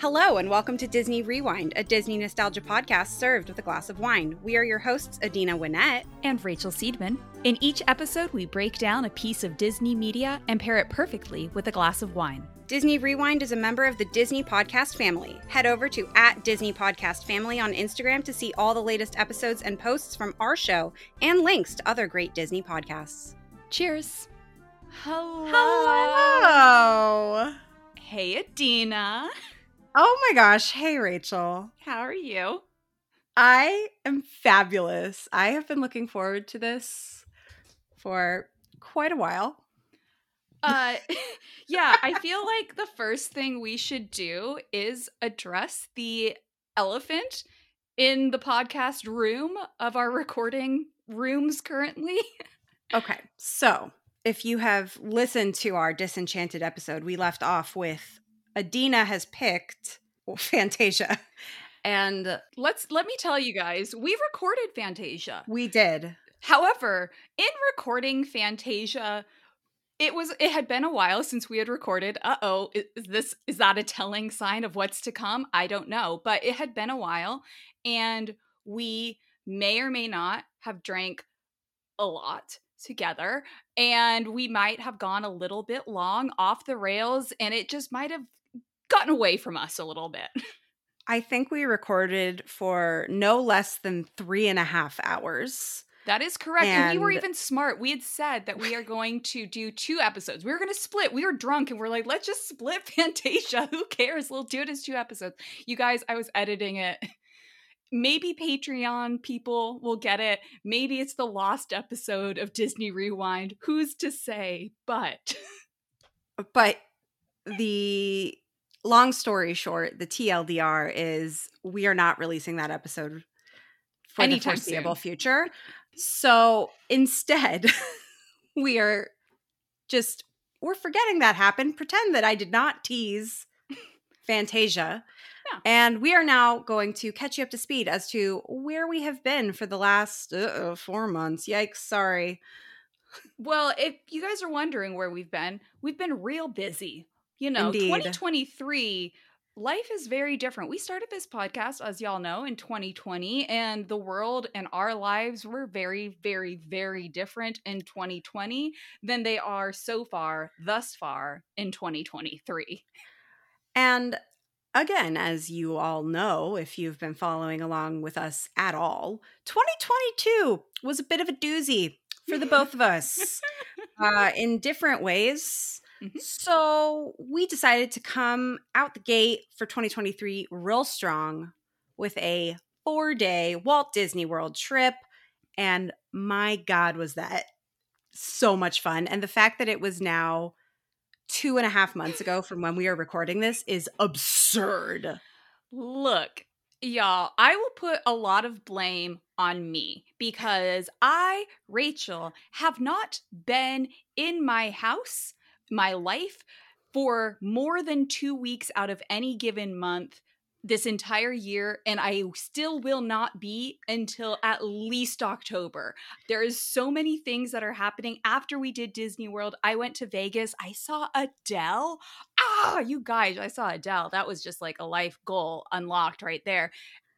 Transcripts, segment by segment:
Hello, and welcome to Disney ReWINEd, a Disney nostalgia podcast served with a glass of wine. We are your hosts, Adina Winnett and Rachel Seedman. In each episode, we break down a piece of Disney media and pair it perfectly with a glass of wine. Disney ReWINEd is a member of the Disney Podcast family. Head over to at Disney Podcast Family on Instagram to see all the latest episodes and posts from our show and links to other great Disney podcasts. Cheers. Hello. Hello. Hey, Adina. Oh my gosh. Hey, Rachel. How are you? I am fabulous. I have been looking forward to this for quite a while. Uh, yeah, I feel like the first thing we should do is address the elephant in the podcast room of our recording rooms currently. okay, so if you have listened to our Disenchanted episode, we left off with Adina has picked Fantasia. And let's let me tell you guys, we recorded Fantasia. We did. However, in recording Fantasia, it was it had been a while since we had recorded. Uh-oh, is this is that a telling sign of what's to come? I don't know, but it had been a while and we may or may not have drank a lot together and we might have gone a little bit long off the rails and it just might have gotten away from us a little bit. I think we recorded for no less than three and a half hours. That is correct. And, and, we were even smart. We had said that we are going to do two episodes. We were going to split. We were drunk and we're like, let's just split Fantasia. Who cares? We'll do it as two episodes. You guys, I was editing it. Maybe Patreon people will get it. Maybe it's the lost episode of Disney ReWINEd. Who's to say? But. But the long story short, the TLDR is we are not releasing that episode for Anytime the foreseeable soon. future. So instead, we are just we're forgetting that happened. Pretend that I did not tease Fantasia. Yeah. And we are now going to catch you up to speed as to where we have been for the last uh, four months. Yikes, sorry. Well, if you guys are wondering where we've been, we've been real busy. You know, Indeed. 2023 life is very different. We started this podcast, as y'all know, in 2020, and the world and our lives were very, very, very different in 2020 than they are so far, thus far, in 2023. And again, as you all know, if you've been following along with us at all, 2022 was a bit of a doozy for the both of us uh, in different ways. Mm-hmm. So we decided to come out the gate for 2023 real strong with a four day Walt Disney World trip. And my God, was that so much fun. And the fact that it was now two and a half months ago from when we are recording this is absurd. Look, y'all, I will put a lot of blame on me because I, Rachel, have not been in my house my life for more than two weeks out of any given month this entire year and I still will not be until at least October. There is so many things that are happening after we did Disney World. I went to Vegas. I saw Adele. Ah, you guys, I saw Adele. That was just like a life goal unlocked right there.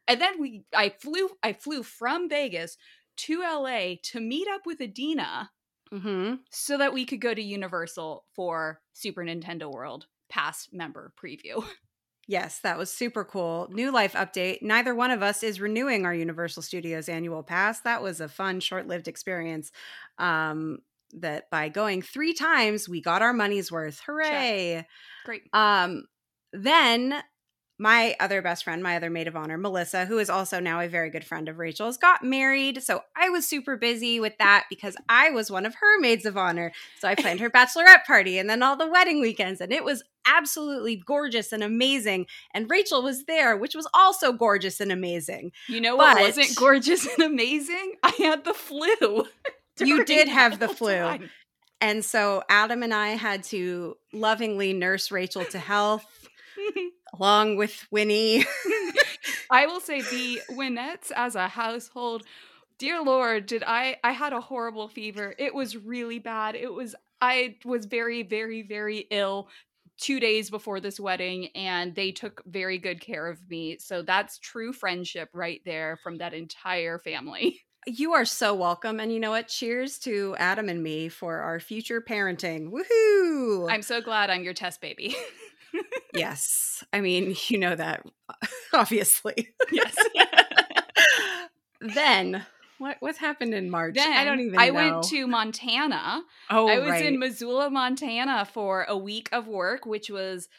And then we I flew I flew from Vegas to LA to meet up with Adina mm-hmm. so that we could go to Universal for Super Nintendo World Pass member preview. Yes, that was super cool. New life update. Neither one of us is renewing our Universal Studios annual pass. That was a fun, short lived experience. Um, that by going three times, we got our money's worth. Hooray! Check. Great. Um, then my other best friend, my other maid of honor, Melissa, who is also now a very good friend of Rachel's, got married. So I was super busy with that because I was one of her maids of honor. So I planned her bachelorette party and then all the wedding weekends. And it was absolutely gorgeous and amazing. And Rachel was there, which was also gorgeous and amazing. You know what but, wasn't gorgeous and amazing? I had the flu. you did have the flu. Time. And so Adam and I had to lovingly nurse Rachel to health along with Winnie. I will say the Winnettes as a household, dear Lord, did I I had a horrible fever. It was really bad. It was I was very, very, very ill two days before this wedding and they took very good care of me. So that's true friendship right there from that entire family. You are so welcome. And you know what? Cheers to Adam and me for our future parenting. Woohoo! I'm so glad I'm your test baby. yes. I mean, you know that, obviously. yes. then what what's happened in March? Then I don't even I know. went to Montana. Oh, I was right. in Missoula, Montana for a week of work, which was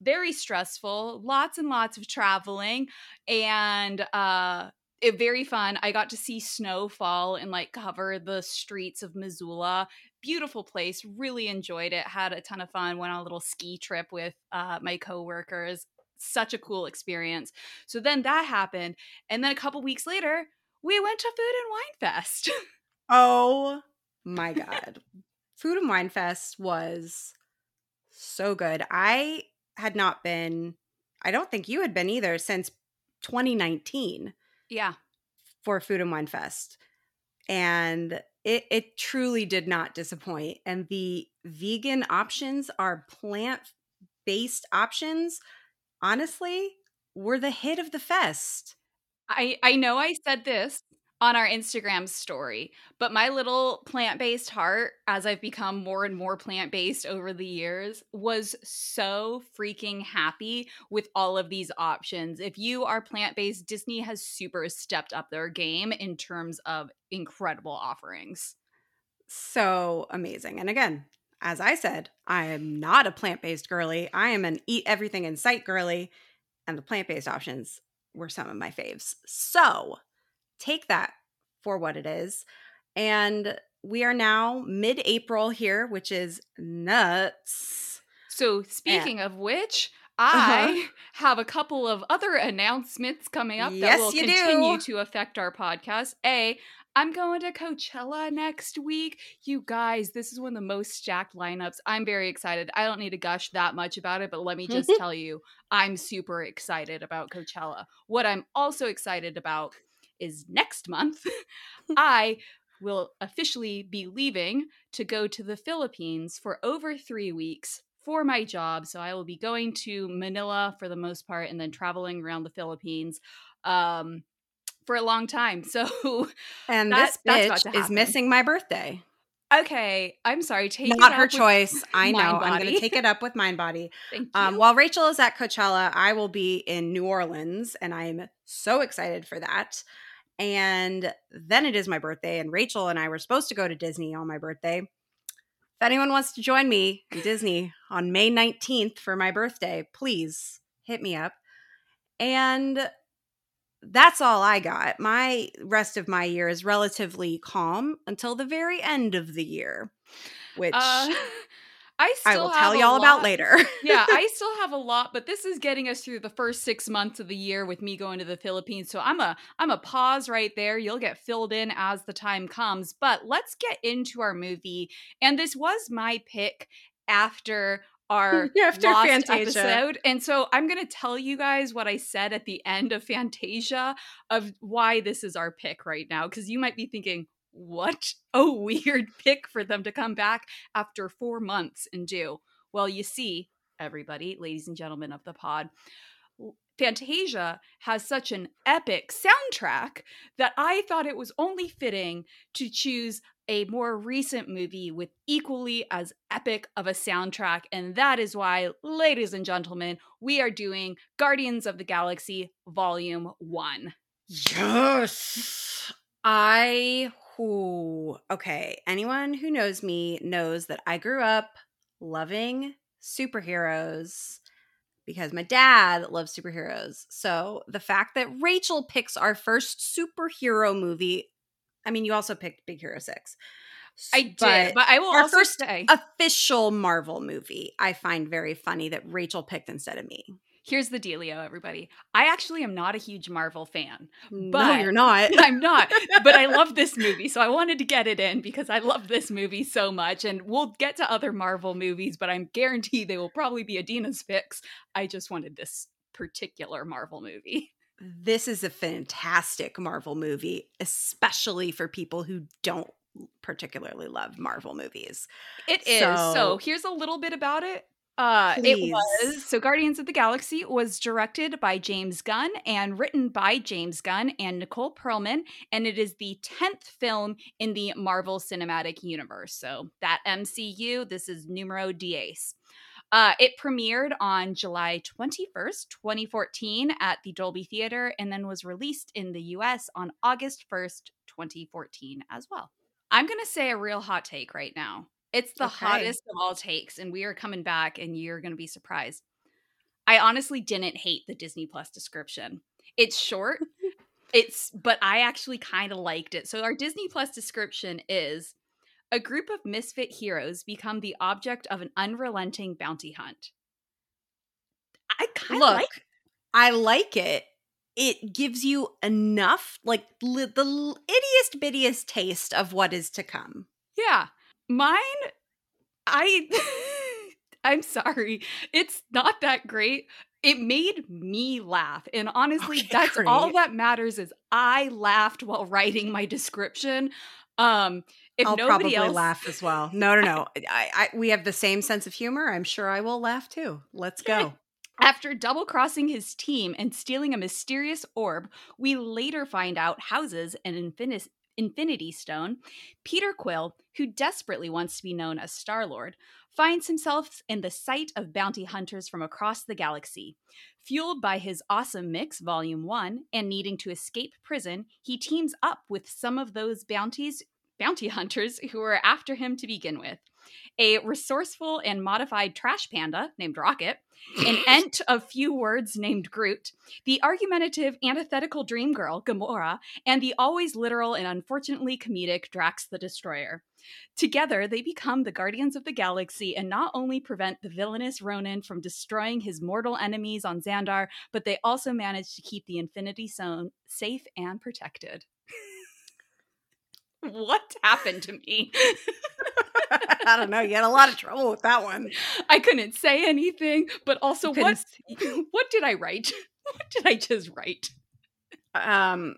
very stressful, lots and lots of traveling and uh it very fun. I got to see snow fall and like cover the streets of Missoula. Beautiful place. Really enjoyed it. Had a ton of fun. Went on a little ski trip with uh, my coworkers. Such a cool experience. So then that happened, and then a couple weeks later, we went to Food and Wine Fest. Oh my god. Food and Wine Fest was so good. I had not been I don't think you had been either since 2019 yeah. for Food and Wine Fest. And it it truly did not disappoint. And the vegan options are plant-based options. Honestly, were the hit of the fest. I I know I said this on our Instagram story, but my little plant-based heart as I've become more and more plant-based over the years was so freaking happy with all of these options. If you are plant-based, Disney has super stepped up their game in terms of incredible offerings. So amazing. And again, as I said, I am not a plant-based girly. I am an eat everything in sight girly, and the plant-based options were some of my faves. So take that for what it is. And we are now mid April here, which is nuts. So, speaking of which, Uh-huh. I have a couple of other announcements coming up that Yes, will you continue do. to affect our podcast. A, I'm going to Coachella next week. You guys, this is one of the most stacked lineups. I'm very excited. I don't need to gush that much about it, but let me just tell you, I'm super excited about Coachella. What I'm also excited about is next month, I will officially be leaving to go to the Philippines for over three weeks for my job. So I will be going to Manila for the most part and then traveling around the Philippines um, for a long time. So, And That- this bitch is missing my birthday. okay, I'm sorry. Take it Not her choice. I know. I'm going to take it up with Mind Body. Thank you. Um, while Rachel is at Coachella, I will be in New Orleans, and I'm so excited for that. And then it is my birthday, and Rachel and I were supposed to go to Disney on my birthday. If anyone wants to join me in Disney on May 19th for my birthday, please hit me up. And that's all I got. My rest of my year is relatively calm until the very end of the year, which uh, I still I will have tell y'all about lot- later. yeah, I still have a lot, but this is getting us through the first six months of the year with me going to the Philippines. So I'm a I'm a pause right there. You'll get filled in as the time comes. But let's get into our movie. And this was my pick after our After lost Fantasia. episode. And so I'm gonna tell you guys what I said at the end of Fantasia of why this is our pick right now. Because you might be thinking, what a weird pick for them to come back after four months and do. Well, you see, everybody, ladies and gentlemen of the pod, Fantasia has such an epic soundtrack that I thought it was only fitting to choose a more recent movie with equally as epic of a soundtrack. And that is why, ladies and gentlemen, we are doing Guardians of the Galaxy Volume 1. Yes. I who okay, anyone who knows me knows that I grew up loving superheroes because my dad loves superheroes. So the fact that Rachel picks our first superhero movie, I mean you also picked Big Hero 6. I did, but, I will our also first say official Marvel movie, I find very funny that Rachel picked instead of me. Here's the dealio, everybody. I actually am not a huge Marvel fan. no, But- you're not. I'm not, but I love this movie, so I wanted to get it in because I love this movie so much. And we'll get to other Marvel movies, but I'm guaranteed they will probably be Adina's picks. I just wanted this particular Marvel movie. this is a fantastic Marvel movie, especially for people who don't particularly love Marvel movies. It is. So, So- here's a little bit about it. Uh, it was so Guardians of the Galaxy was directed by James Gunn and written by James Gunn and Nicole Perlman, and it is the tenth film in the Marvel Cinematic Universe. So that MCU, this is numero diez. Uh, it premiered on July 21st, 2014, at the Dolby Theater, and then was released in the US on August 1st, 2014, as well. I'm going to say a real hot take right now. It's the Okay. hottest of all takes, and we are coming back, and you're going to be surprised. I honestly didn't hate the Disney Plus description. It's short, it's but I actually kind of liked it. So our Disney Plus description is a group of misfit heroes become the object of an unrelenting bounty hunt. I kind of like I like it. It gives you enough, like li- the l- ittiest bittiest taste of what is to come. Yeah. Mine I I'm sorry. It's not that great. It made me laugh. And honestly, Okay, that's all that matters is I laughed while writing my description. Um if I'll nobody probably else laugh as well. No, no, no. I, I, we have the same sense of humor. I'm sure I will laugh too. Let's go. After double crossing his team and stealing a mysterious orb, we later find out houses an infin- Infinity Stone. Peter Quill, who desperately wants to be known as Star Lord, finds himself in the sight of bounty hunters from across the galaxy. Fueled by his awesome mix, Volume 1, and needing to escape prison, he teams up with some of those bounties bounty hunters who were after him to begin with. A resourceful and modified trash panda named Rocket, an ent of few words named Groot, the argumentative antithetical dream girl Gamora, and the always literal and unfortunately comedic Drax the Destroyer. Together, they become the Guardians of the Galaxy and not only prevent the villainous Ronan from destroying his mortal enemies on Xandar, but they also manage to keep the Infinity Zone safe and protected. what happened to me? I don't know. You had a lot of trouble with that one. I couldn't say anything, but also what what did I write? What did I just write? Um,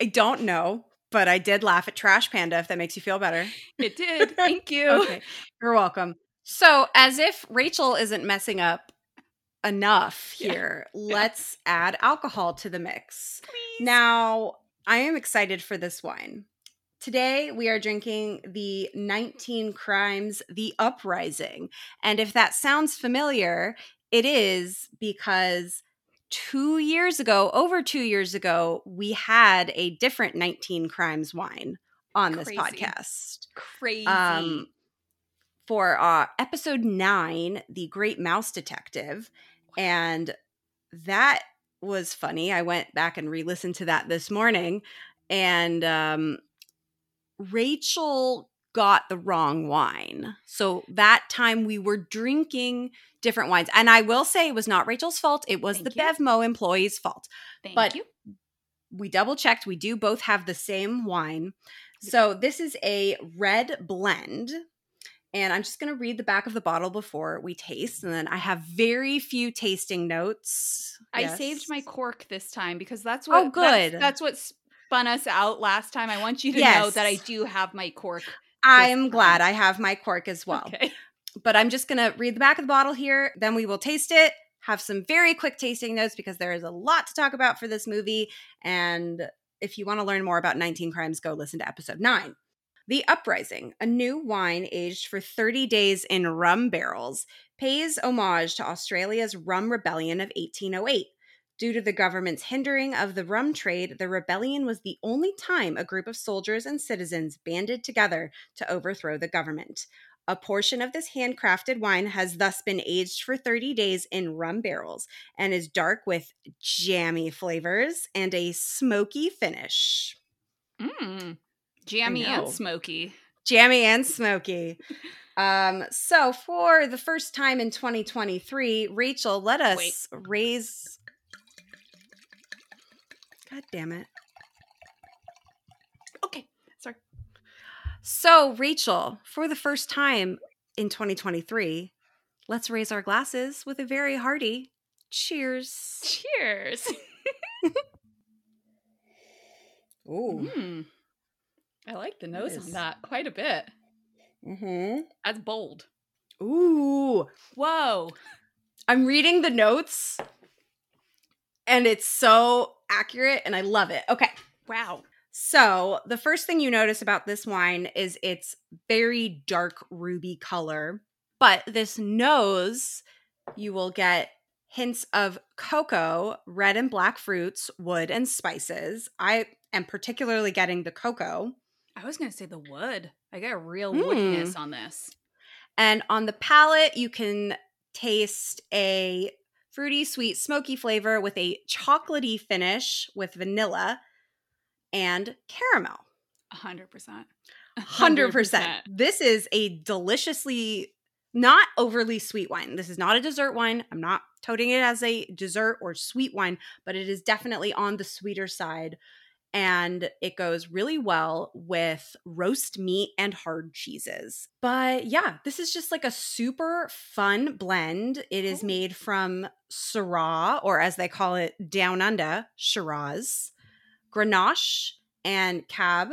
I don't know, but I did laugh at Trash Panda. If that makes you feel better. It did. Thank you. Okay, you're welcome. So, as if Rachel isn't messing up enough Yeah. here, let's add alcohol to the mix. Please. Now, I am excited for this wine. Today, we are drinking the 19 Crimes The Uprising. And if that sounds familiar, it is because two years ago, over two years ago, we had a different 19 Crimes wine on this podcast. Crazy. Um, for uh, episode nine, The Great Mouse Detective. And that was funny. I went back and re listened to that this morning. And um, Rachel got the wrong wine. So that time we were drinking different wines. And I will say it was not Rachel's fault. It was Thank the you. Bevmo employee's fault Thank but- you. we double checked. We do both have the same wine. So this is a red blend. And I'm just going to read the back of the bottle before we taste. And then I have very few tasting notes. I Yes. saved my cork this time because that's Oh, what that's- good. That's, what spun us out last time. I want you to know that I do have my cork. I'm glad I have my cork as well. Okay. But I'm just going to read the back of the bottle here. Then we will taste it, have some very quick tasting notes because there is a lot to talk about for this movie. And if you want to learn more about 19 Crimes, go listen to episode 9. The Uprising, a new wine aged for 30 days in rum barrels, pays homage to Australia's rum rebellion of 1808. Due to the government's hindering of the rum trade, the rebellion was the only time a group of soldiers and citizens banded together to overthrow the government. A portion of this handcrafted wine has thus been aged for 30 days in rum barrels and is dark with jammy flavors and a smoky finish. Mm. Jammy and smoky. Jammy and smoky. Um, so for the first time in 2023, Rachel, let us Wait. raise. God damn it. Okay. Sorry. So, Rachel, for the first time in 2023, let's raise our glasses with a very hearty cheers. Cheers. Ooh. Mm. I like the nose on that quite a bit. Mm-hmm. That's bold. Ooh. Whoa. I'm reading the notes and it's so accurate and I love it. Okay. Wow. So, the first thing you notice about this wine is its very dark ruby color, but this nose, you will get hints of cocoa, red and black fruits, wood, and spices. I am particularly getting the cocoa. I was going to say the wood. I get a real Mm. woodiness on this. And on the palate, you can taste a fruity, sweet, smoky flavor with a chocolatey finish with vanilla and caramel. 100%. 100%. This is a deliciously not overly sweet wine. This is not a dessert wine. I'm not toting it as a dessert or sweet wine, but it is definitely on the sweeter side. And it goes really well with roast meat and hard cheeses. But yeah, this is just like a super fun blend. It is made from Syrah, or as they call it, Down Under Shiraz, Grenache, and Cab.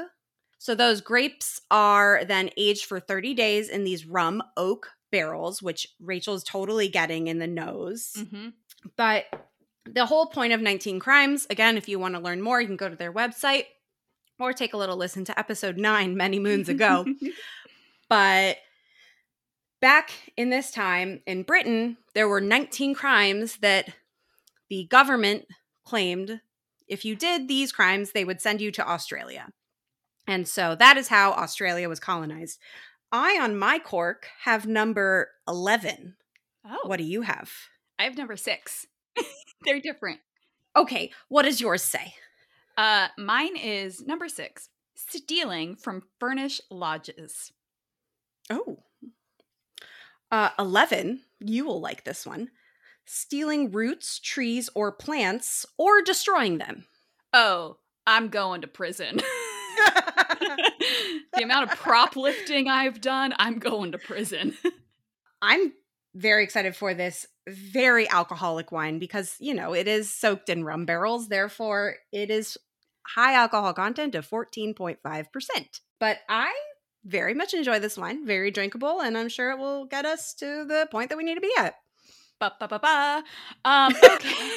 So those grapes are then aged for 30 days in these rum oak barrels, which Rachel's totally getting in the nose. hmm But the whole point of 19 Crimes, again, if you want to learn more, you can go to their website or take a little listen to episode nine many moons ago. but back in this time in Britain, there were 19 crimes that the government claimed if you did these crimes, they would send you to Australia. And so that is how Australia was colonized. I, on my cork, have number 11. oh, What do you have? I have number six. They're different. Okay, what does yours say? Uh, mine is number six stealing from furnished lodges. Oh. Uh, 11, you will like this one. Stealing roots, trees, or plants, or destroying them. Oh, I'm going to prison. the amount of prop lifting I've done, I'm going to prison. I'm very excited for this very alcoholic wine because, you know, it is soaked in rum barrels. Therefore, it is high alcohol content of 14.5%. But I very much enjoy this wine, very drinkable, and I'm sure it will get us to the point that we need to be at. ba ba ba ba. Um, okay.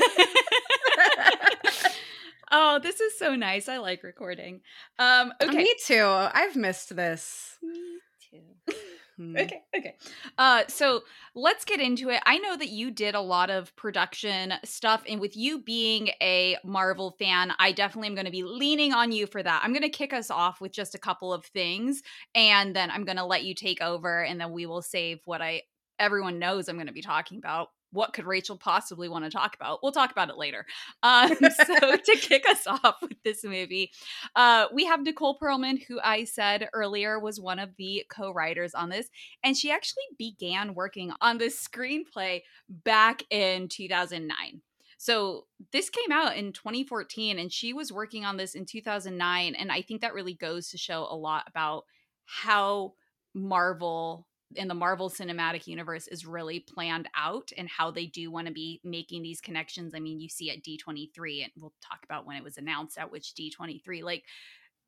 oh, this is so nice. I like recording. Um, okay. Me too. I've missed this. Me too. Hmm. okay okay. Uh so let's get into it. I know that you did a lot of production stuff and with you being a marvel fan i definitely am going to be leaning on you for that. I'm going to kick us off with just a couple of things and then i'm going to let you take over and then we will save what i everyone knows i'm going to be talking about what could rachel possibly want to talk about we'll talk about it later um so to kick us off with this movie uh, we have Nicole Perlman, who I said earlier was one of the co writers on this. And she actually began working on this screenplay back in 2009. So this came out in 2014, and she was working on this in 2009. And I think that really goes to show a lot about how Marvel in the Marvel Cinematic Universe is really planned out and how they do want to be making these connections. I mean, you see at D23, and we'll talk about when it was announced at which D23, like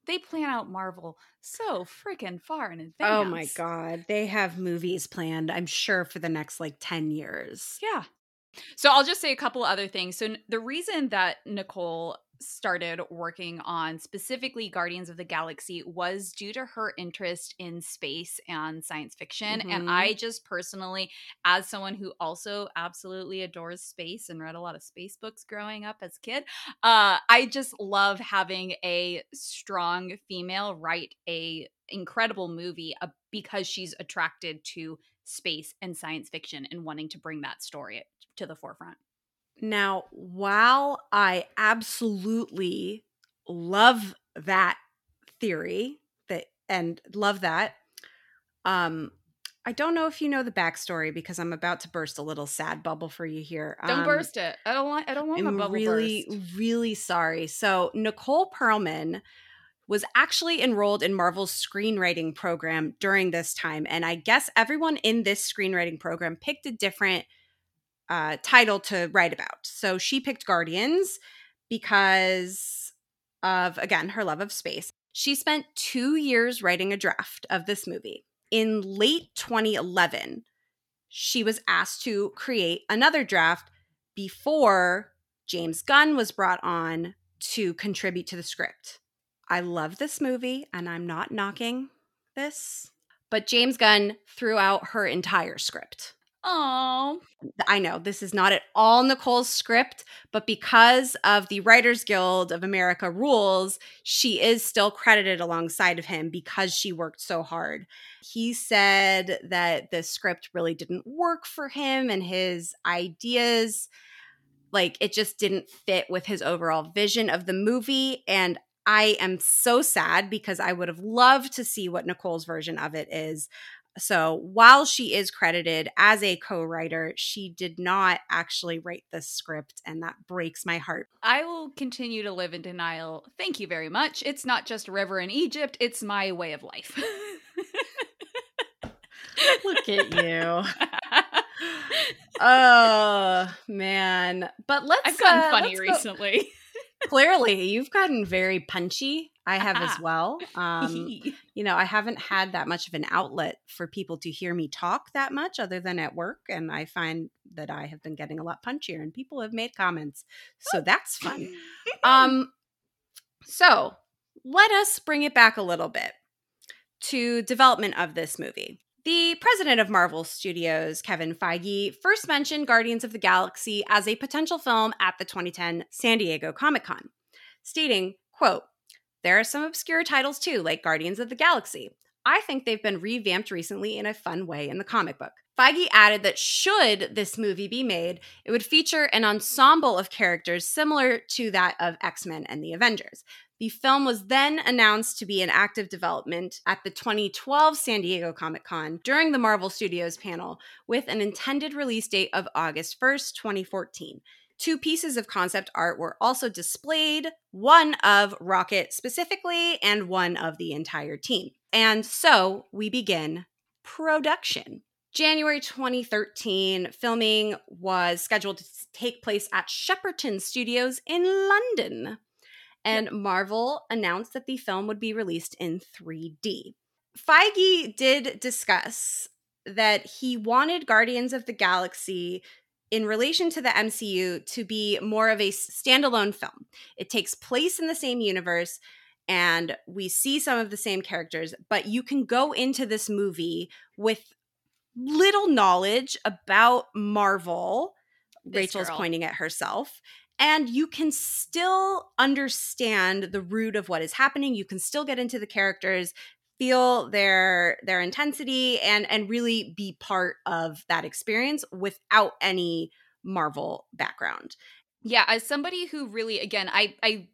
they plan out Marvel so freaking far in advance. Oh my god, they have movies planned. I'm sure for the next like 10 years. Yeah. So I'll just say a couple other things. So the reason that Nicole started working on specifically Guardians of the Galaxy was due to her interest in space and science fiction. And Mhm. I just personally, as someone who also absolutely adores space and read a lot of space books growing up as a kid, uh, I just love having a strong female write a incredible movie uh, because she's attracted to space and science fiction and wanting to bring that story to the forefront. Now, while I absolutely love that theory that and love that, um, I don't know if you know the backstory because I'm about to burst a little sad bubble for you here. Don't Um, burst it. I don't want. I don't want my I'm bubble really, burst. really sorry. So Nicole Perlman was actually enrolled in Marvel's screenwriting program during this time, and I guess everyone in this screenwriting program picked a different uh, title to write about. So she picked Guardians because of again her love of space. She spent two years writing a draft of this movie. In late 2011, she was asked to create another draft before James Gunn was brought on to contribute to the script. I love this movie and I'm not knocking this, but James Gunn threw out her entire script. Oh, I know this is not at all Nicole's script, but because of the Writers Guild of America rules, she is still credited alongside of him because she worked so hard. He said that the script really didn't work for him and his ideas like it just didn't fit with his overall vision of the movie and I am so sad because I would have loved to see what Nicole's version of it is. So while she is credited as a co writer, she did not actually write the script, and that breaks my heart. I will continue to live in denial. Thank you very much. It's not just River in Egypt, it's my way of life. Look at you. oh, man. But let's. I've gotten uh, funny recently. Clearly, you've gotten very punchy. I have as well. Um, you know, I haven't had that much of an outlet for people to hear me talk that much other than at work. And I find that I have been getting a lot punchier and people have made comments. So that's fun. Um, so let us bring it back a little bit to development of this movie. The president of Marvel Studios, Kevin Feige, first mentioned Guardians of the Galaxy as a potential film at the 2010 San Diego Comic-Con, stating, quote, there are some obscure titles too, like Guardians of the Galaxy. I think they've been revamped recently in a fun way in the comic book. Feige added that should this movie be made, it would feature an ensemble of characters similar to that of X Men and the Avengers. The film was then announced to be in active development at the 2012 San Diego Comic Con during the Marvel Studios panel, with an intended release date of August 1st, 2014. Two pieces of concept art were also displayed one of Rocket specifically, and one of the entire team. And so we begin production. January 2013, filming was scheduled to take place at Shepperton Studios in London. And Marvel announced that the film would be released in 3D. Feige did discuss that he wanted Guardians of the Galaxy in relation to the MCU to be more of a standalone film. It takes place in the same universe and we see some of the same characters, but you can go into this movie with little knowledge about Marvel. This Rachel's girl. pointing at herself. And you can still understand the root of what is happening. You can still get into the characters, feel their their intensity and and really be part of that experience without any Marvel background. Yeah, as somebody who really, again, I I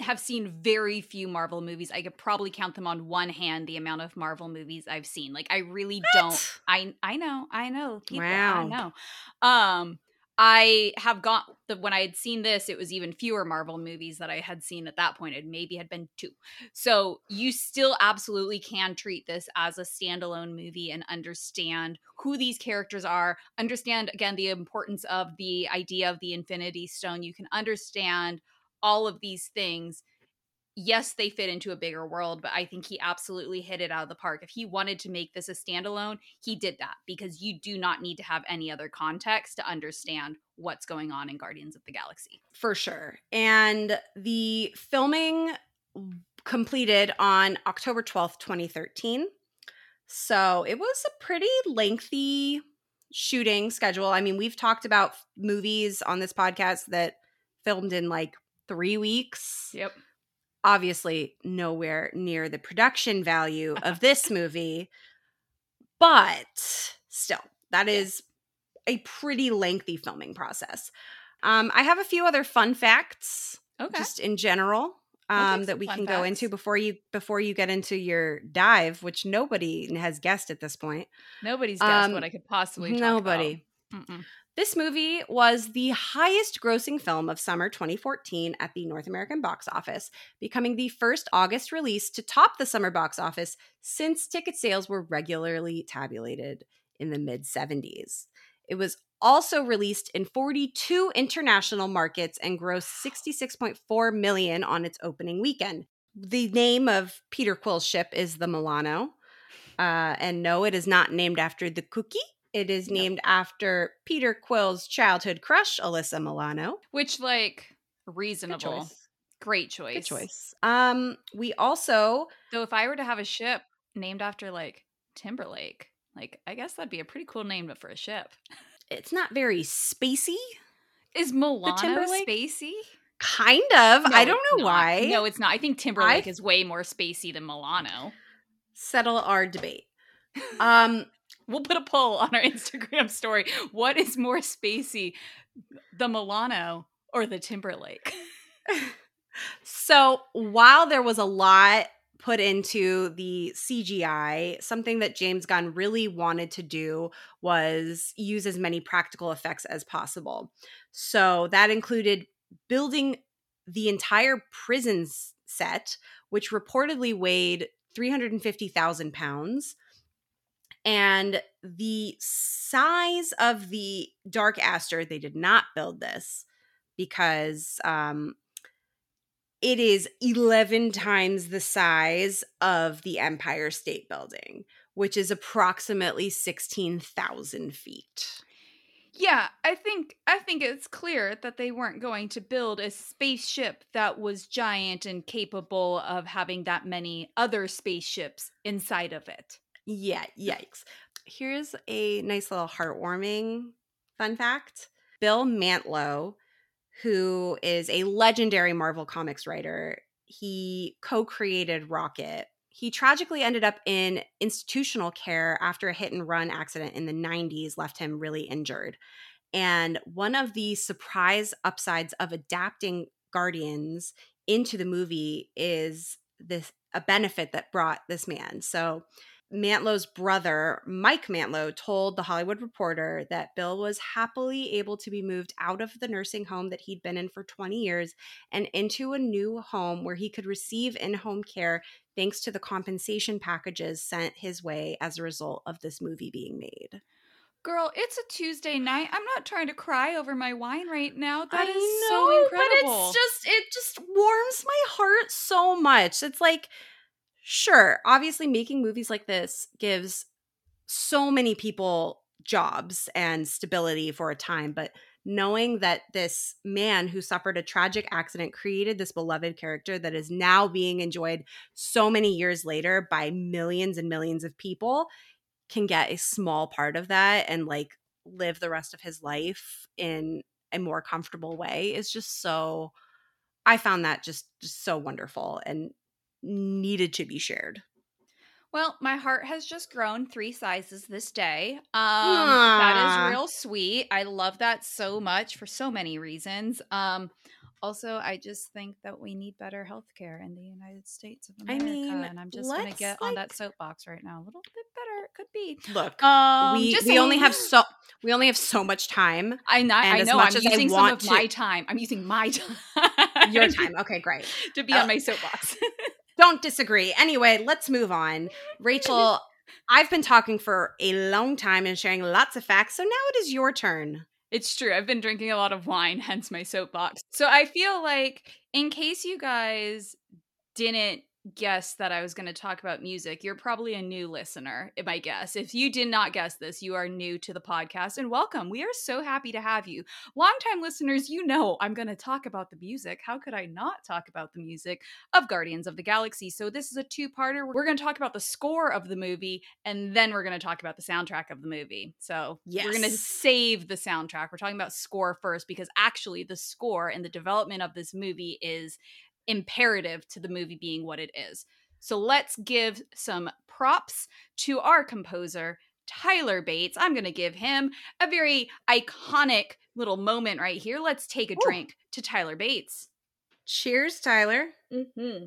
have seen very few Marvel movies. I could probably count them on one hand the amount of Marvel movies I've seen. Like I really don't. I I know, I know, people, I know. Um, I have got the when I had seen this, it was even fewer Marvel movies that I had seen at that point. It maybe had been two. So you still absolutely can treat this as a standalone movie and understand who these characters are. Understand again the importance of the idea of the Infinity Stone. You can understand all of these things. Yes, they fit into a bigger world, but I think he absolutely hit it out of the park. If he wanted to make this a standalone, he did that because you do not need to have any other context to understand what's going on in Guardians of the Galaxy. for sure. And the filming completed on October 12th, 2013. So it was a pretty lengthy shooting schedule. I mean, we've talked about movies on this podcast that filmed in like three weeks. Yep. Obviously, nowhere near the production value of this movie, but still, that is a pretty lengthy filming process. Um, I have a few other fun facts Okay. just in general um, that we can go into before you before you get into your dive, which nobody has guessed at this point. Nobody's guessed Um, what I could possibly talk Nobody. This movie was the highest grossing film of summer 2014 at the North American box office, becoming the first August release to top the summer box office since ticket sales were regularly tabulated in the mid 70s. It was also released in 42 international markets and grossed 66.4 million on its opening weekend. The name of Peter Quill's ship is the Milano. Uh, and no, it is not named after the cookie. It is named after Peter Quill's childhood crush, Alyssa Milano. Which, like, reasonable. choice. Great choice. Good choice. Um, we also Though if I were to have a ship named after like Timberlake, like I guess that'd be a pretty cool name but for a ship. it's not very spacey. Is Milano spacey? Kind of. No, I don't know not. why. No, it's not. I think Timberlake I- is way more spacey than Milano. Settle our debate. Um, We'll put a poll on our Instagram story. What is more spacey, the Milano or the Timberlake? so while there was a lot put into the CGI, something that James Gunn really wanted to do was use as many practical effects as possible. So that included building the entire prison set, which reportedly weighed 350,000 pounds. And the size of the Dark Aster, they did not build this because um, it is 11 times the size of the Empire State Building, which is approximately 16,000 feet. Yeah, I think I think it's clear that they weren't going to build a spaceship that was giant and capable of having that many other spaceships inside of it. Yeah, yikes. Here's a nice little heartwarming fun fact Bill Mantlo, who is a legendary Marvel Comics writer, he co created Rocket. He tragically ended up in institutional care after a hit and run accident in the 90s left him really injured. And one of the surprise upsides of adapting Guardians into the movie is this a benefit that brought this man. So Mantlo's brother, Mike Mantlo, told The Hollywood Reporter that Bill was happily able to be moved out of the nursing home that he'd been in for 20 years and into a new home where he could receive in home care thanks to the compensation packages sent his way as a result of this movie being made. Girl, it's a Tuesday night. I'm not trying to cry over my wine right now. That I is know, so incredible. But it's just it just warms my heart so much. It's like sure, obviously making movies like this gives so many people jobs and stability for a time, but knowing that this man who suffered a tragic accident created this beloved character that is now being enjoyed so many years later by millions and millions of people can get a small part of that and like live the rest of his life in a more comfortable way is just so I found that just just so wonderful and needed to be shared. Well, my heart has just grown three sizes this day. Um, that is real sweet. I love that so much for so many reasons. Um, also, I just think that we need better healthcare in the United States of I America, mean, and I'm just gonna let's, get on that soapbox right now. A little bit better, it could be. Look, Um, we we only have so we only have so much time. I, know, and I know. I'm I using some of to- my time. I'm using my time. Your time. Okay, great. to be Uh, on my soapbox. Don't disagree. Anyway, let's move on. Rachel, I've been talking for a long time and sharing lots of facts, so now it is your turn. It's true. I've been drinking a lot of wine, hence my soapbox. So I feel like, in case you guys didn't guess that I was going to talk about music, you're probably a new listener, if I guess. If you did not guess this, you are new to the podcast and welcome. We are so happy to have you. Longtime listeners, you know I'm going to talk about the music. How could I not talk about the music of Guardians of the Galaxy? So this is a two parter. We're going to talk about the score of the movie and then we're going to talk about the soundtrack of the movie. So we're going to save the soundtrack. We're talking about score first because actually the score and the development of this movie is imperative to the movie being what it is. So let's give some props to our composer, Tyler Bates. I'm going to give him a very iconic little moment right here. Let's take a Ooh. drink to Tyler Bates. Cheers, Tyler. Mm-hmm.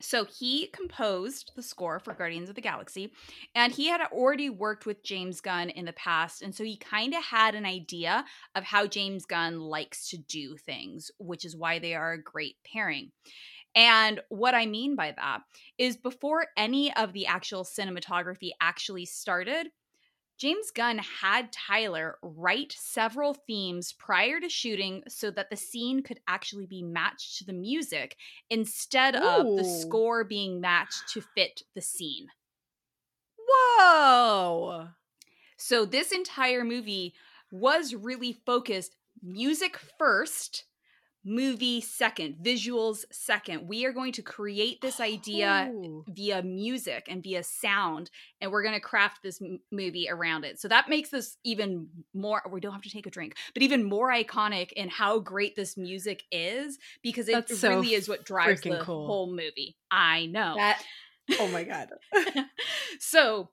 So he composed the score for Guardians of the Galaxy, and he had already worked with James Gunn in the past, and so he kind of had an idea of how James Gunn likes to do things, which is why they are a great pairing. And what I mean by that is before any of the actual cinematography actually started, James Gunn had Tyler write several themes prior to shooting so that the scene could actually be matched to the music instead of the score being matched to fit the scene. Whoa. So this entire movie was really focused music first, movie second, visuals second. We are going to create this idea Oh. via music and via sound and we're going to craft this m- movie around it so that makes this even more we don't have to take a drink but even more iconic in how great this music is because it so really is what drives the cool. whole movie i know That oh my god. so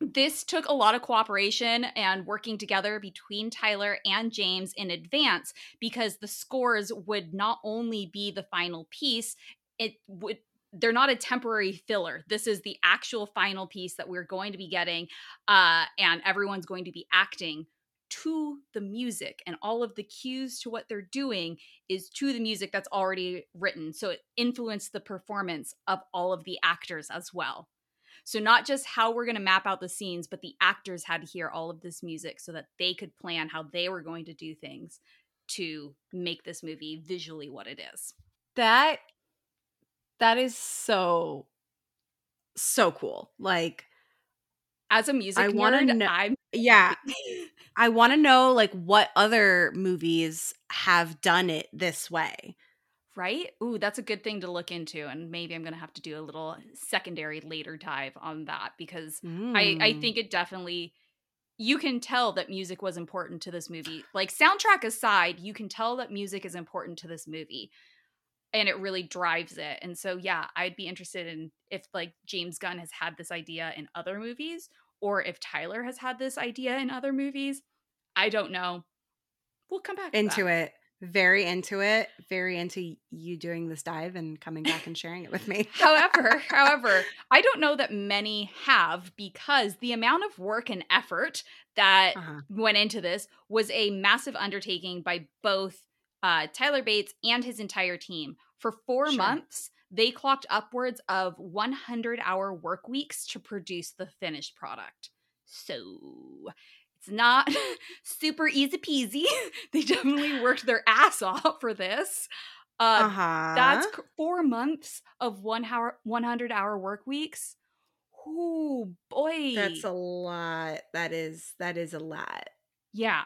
this took a lot of cooperation and working together between Tyler and James in advance because the scores would not only be the final piece, it would they're not a temporary filler. This is the actual final piece that we're going to be getting uh and everyone's going to be acting to the music and all of the cues to what they're doing is to the music that's already written. So it influenced the performance of all of the actors as well. So not just how we're going to map out the scenes, but the actors had to hear all of this music so that they could plan how they were going to do things to make this movie visually what it is. That that is so so cool. Like As a music I wanna know. I'm yeah, I want to know like what other movies have done it this way. Right? Ooh, that's a good thing to look into, and maybe I'm going to have to do a little secondary later dive on that because I I Mm. think it definitely you can tell that music was important to this movie. Like soundtrack aside, you can tell that music is important to this movie. And it really drives it. And so yeah, I'd be interested in if like James Gunn has had this idea in other movies or if Tyler has had this idea in other movies. I don't know. We'll come back to into it. Very into it. Very into you doing this dive and coming back and sharing it with me. however, however, I don't know that many have because the amount of work and effort that Uh-huh. went into this was a massive undertaking by both uh, Tyler Bates and his entire team. For four Sure. months, they clocked upwards of 100 hour work weeks to produce the finished product. So it's not super easy peasy. they definitely worked their ass off for this. Uh, Uh-huh. that's four months of one hour, 100 hour work weeks. Ooh, boy. That's a lot. That is that is a lot. Yeah.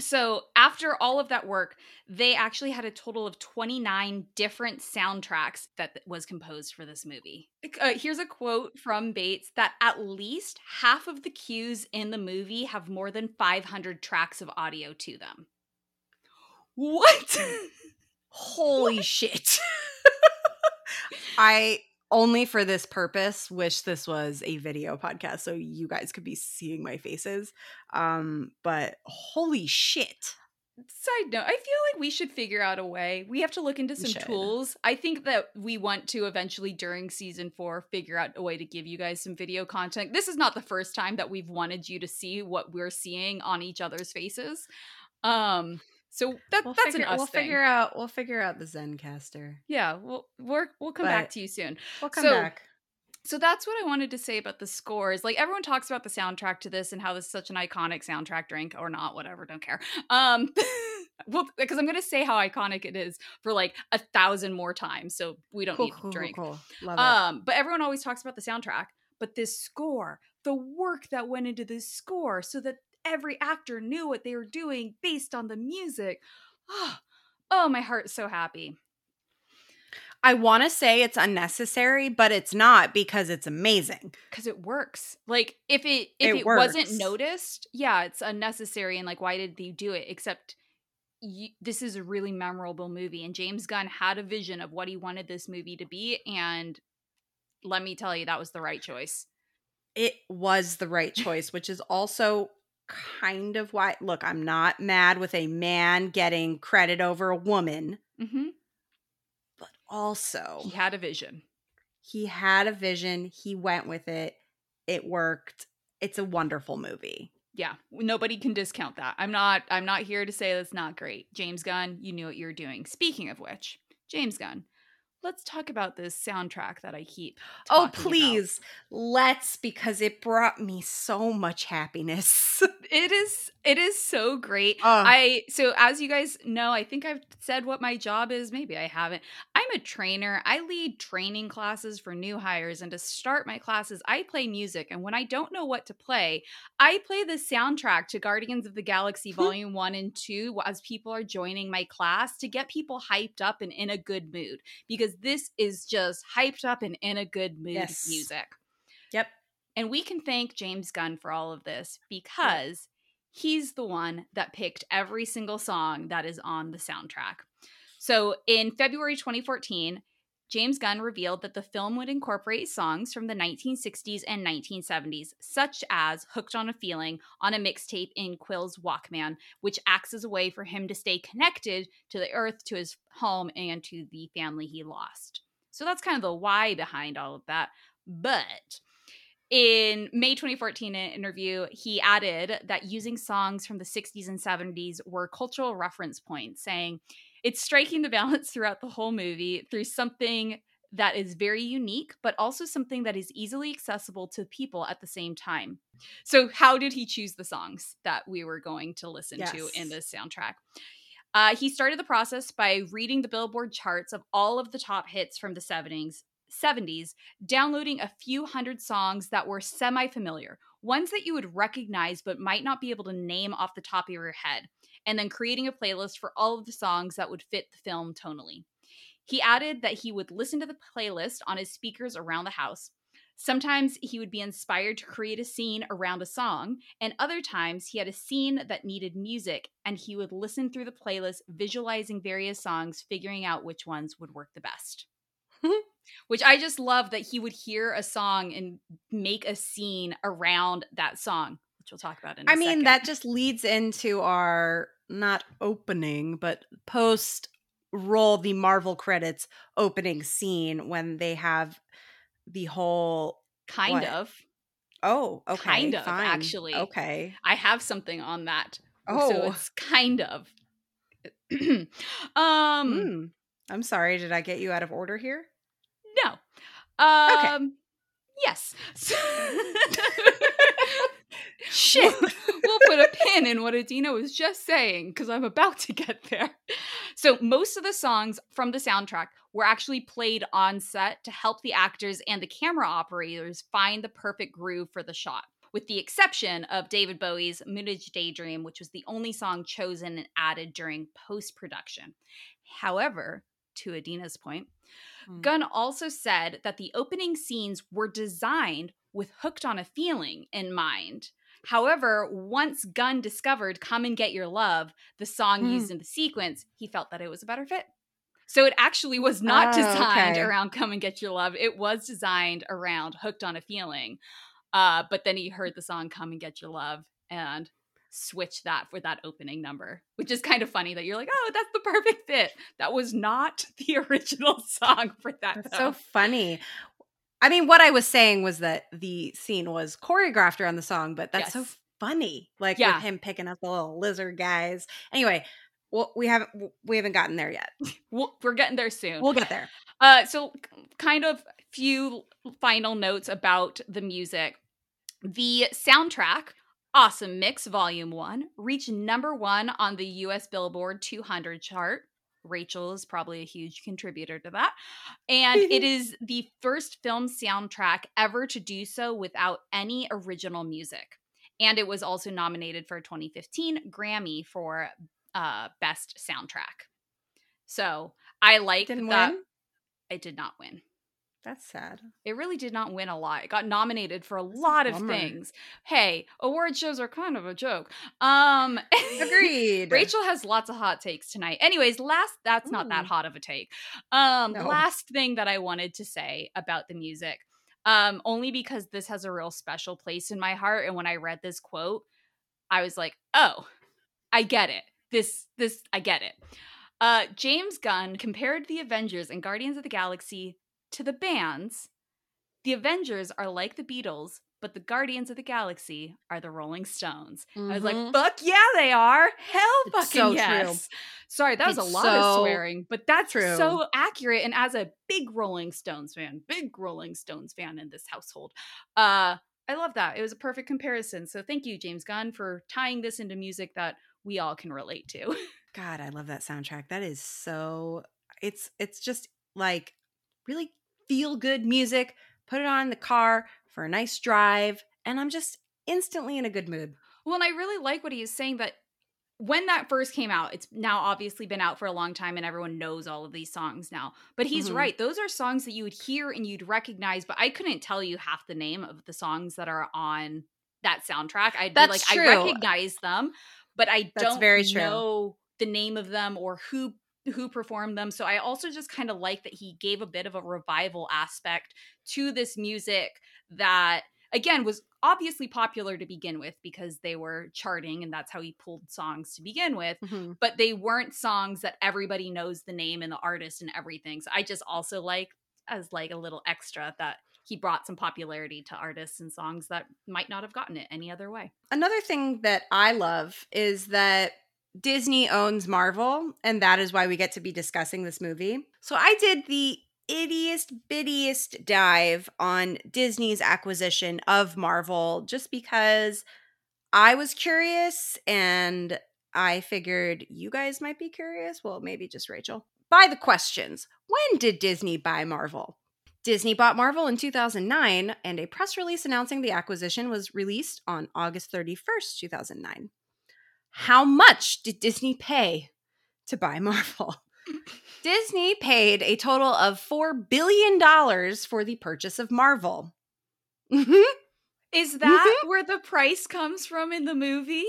So after all of that work, they actually had a total of 29 different soundtracks that was composed for this movie. Uh, here's a quote from Bates that at least half of the cues in the movie have more than 500 tracks of audio to them. What? Holy shit. I only for this purpose wish this was a video podcast so you guys could be seeing my faces. Um but holy shit. Side note, I feel like we should figure out a way. We have to look into some tools. I think that we want to eventually during season four figure out a way to give you guys some video content. This is not the first time that we've wanted you to see what we're seeing on each other's faces. Um, so that, We'll that's figure, an us we'll thing. figure out we'll figure out the Zencastr. yeah, we'll we're, we'll come back to you soon. We'll come So- back. So that's what I wanted to say about the scores. Like everyone talks about the soundtrack to this and how this is such an iconic soundtrack drink or not, whatever, don't care. Um well because I'm gonna say how iconic it is for like a thousand more times. So we don't Cool, need cool, cool, drink. cool. Love it. Um, but everyone always talks about the soundtrack, but this score, the work that went into this score so that every actor knew what they were doing based on the music. Oh, oh my heart's so happy. I want to say it's unnecessary, but it's not because it's amazing. because it works. Like if it if It it, wasn't noticed, yeah, it's unnecessary and like why did you do it? Except you, this is a really memorable movie, and James Gunn had a vision of what he wanted this movie to be, and let me tell you, that was the right choice. It was the right choice, which is also kind of why look, I'm not mad with a man getting credit over a woman, hmm but also He had a vision. he had a vision, he went with it, it worked. It's a wonderful movie. Yeah, nobody can discount that. I'm not. I'm not here to say that's not great. James Gunn, you knew what you were doing. Speaking of which, James Gunn, let's talk about this soundtrack that I keep. Oh, talking about. please, let's because it brought me so much happiness. It is it is so great. Oh. I so as you guys know, I think I've said what my job is. Maybe I haven't. I'm a trainer. I lead training classes for new hires. And to start my classes, I play music. And when I don't know what to play, I play the soundtrack to Guardians of the Galaxy hmm. Volume 1 and 2 as people are joining my class to get people hyped up and in a good mood. Because this is just hyped up and in a good mood Yes. music. Yep. And we can thank James Gunn for all of this because he's the one that picked every single song that is on the soundtrack. So in February 2014, James Gunn revealed that the film would incorporate songs from the 1960s and 1970s, such as Hooked on a Feeling on a mixtape in Quill's Walkman, which acts as a way for him to stay connected to the earth, to his home, and to the family he lost. So that's kind of the why behind all of that. But in May 2014 in an interview, he added that using songs from the 60s and 70s were cultural reference points, saying, It's striking the balance throughout the whole movie through something that is very unique, but also something that is easily accessible to people at the same time. So, how did he choose the songs that we were going to listen to in Yes. this soundtrack? Uh, he started the process by reading the Billboard charts of all of the top hits from the 70s, 70s, downloading a few hundred songs that were semi familiar, ones that you would recognize but might not be able to name off the top of your head, and then creating a playlist for all of the songs that would fit the film tonally. He added that he would listen to the playlist on his speakers around the house. Sometimes he would be inspired to create a scene around a song, and other times he had a scene that needed music, and he would listen through the playlist, visualizing various songs, figuring out which ones would work the best. which I just love that he would hear a song and make a scene around that song, which we'll talk about in a I mean, second. that just leads into our not opening, but post roll the Marvel credits opening scene when they have the whole. kind what? of. Oh, okay. Kind of, fine. actually. Okay. I have something on that. Oh, So it's kind of. um Hmm. I'm sorry. Did I get you out of order here? no. Um yes. Shit. we'll put a pin in what Adina was just saying because I'm about to get there. So, most of the songs from the soundtrack were actually played on set to help the actors and the camera operators find the perfect groove for the shot, with the exception of David Bowie's Moonage Daydream, which was the only song chosen and added during post production. However, to Adina's point, Hmm. Gunn also said that the opening scenes were designed with Hooked on a Feeling in mind. However, once Gunn discovered Come and Get Your Love, the song Hmm. used in the sequence, he felt that it was a better fit. So it actually was not Oh, designed okay. around Come and Get Your Love. It was designed around Hooked on a Feeling. Uh, but then he heard the song Come and Get Your Love and switched that for that opening number, which is kind of funny that you're like, oh, that's the perfect fit. That was not the original song for that. That's film. so funny. I mean, what I was saying was that the scene was choreographed around the song, but that's so funny. Like Yeah. with him picking up the little lizard guys. Anyway, well, we haven't we haven't gotten there yet. We're getting there soon. We'll get there. Uh, so kind of few final notes about the music. The soundtrack, Awesome Mix Volume 1, reached number 1 on the US Billboard 200 chart. Rachel is probably a huge contributor to that. And it is the first film soundtrack ever to do so without any original music. And it was also nominated for a 2015 Grammy for uh, Best Soundtrack. So I like Didn't that. win. It did not win. That's sad. It really did not win a lot. It got nominated for a That's a lot of things. Hey, award shows are kind of a joke. Um Agreed. Rachel has lots of hot takes tonight. Anyways, last that's not that hot of a take. Um No. last thing that I wanted to say about the music. Um only because this has a real special place in my heart and when I read this quote, I was like, "Oh, I get it. This this I get it." Uh James Gunn compared the Avengers and Guardians of the Galaxy to the bands. The Avengers are like the Beatles, but the Guardians of the Galaxy are the Rolling Stones. I was like, Mhm. fuck yeah, they are. Hell It's fucking so true. yes. Sorry, that was It's a lot of swearing, but that's true. so accurate. And as a big Rolling Stones fan, big Rolling Stones fan in this household, uh, I love that. It was a perfect comparison. So thank you, James Gunn, for tying this into music that we all can relate to. God, I love that soundtrack. That is so it's it's just like really feel good music, put it on in the car for a nice drive, and I'm just instantly in a good mood. Well, and I really like what he is saying that when that first came out, it's now obviously been out for a long time and everyone knows all of these songs now. But he's Mhm. right. Those are songs that you would hear and you'd recognize, but I couldn't tell you half the name of the songs that are on that soundtrack. I'd That's be like, true. I recognize them, but I That's don't very true. know the name of them or who who performed them. So I also just kind of like that he gave a bit of a revival aspect to this music that again was obviously popular to begin with because they were charting and that's how he pulled songs to begin with Mhm. but they weren't songs that everybody knows the name and the artist and everything so i just also like as like a little extra that he brought some popularity to artists and songs that might not have gotten it any other way Another thing that I love is that Disney owns Marvel, and that is why we get to be discussing this movie. So I did the ittiest bittiest dive on Disney's acquisition of Marvel just because I was curious and I figured you guys might be curious. Well, maybe just Rachel. By the questions When did Disney buy Marvel? Disney bought Marvel in 2009, and a press release announcing the acquisition was released on August 31st, 2009. How much did Disney pay to buy Marvel? Disney paid a total of $4 billion for the purchase of Marvel. Mhm. is that where the price comes from in the movie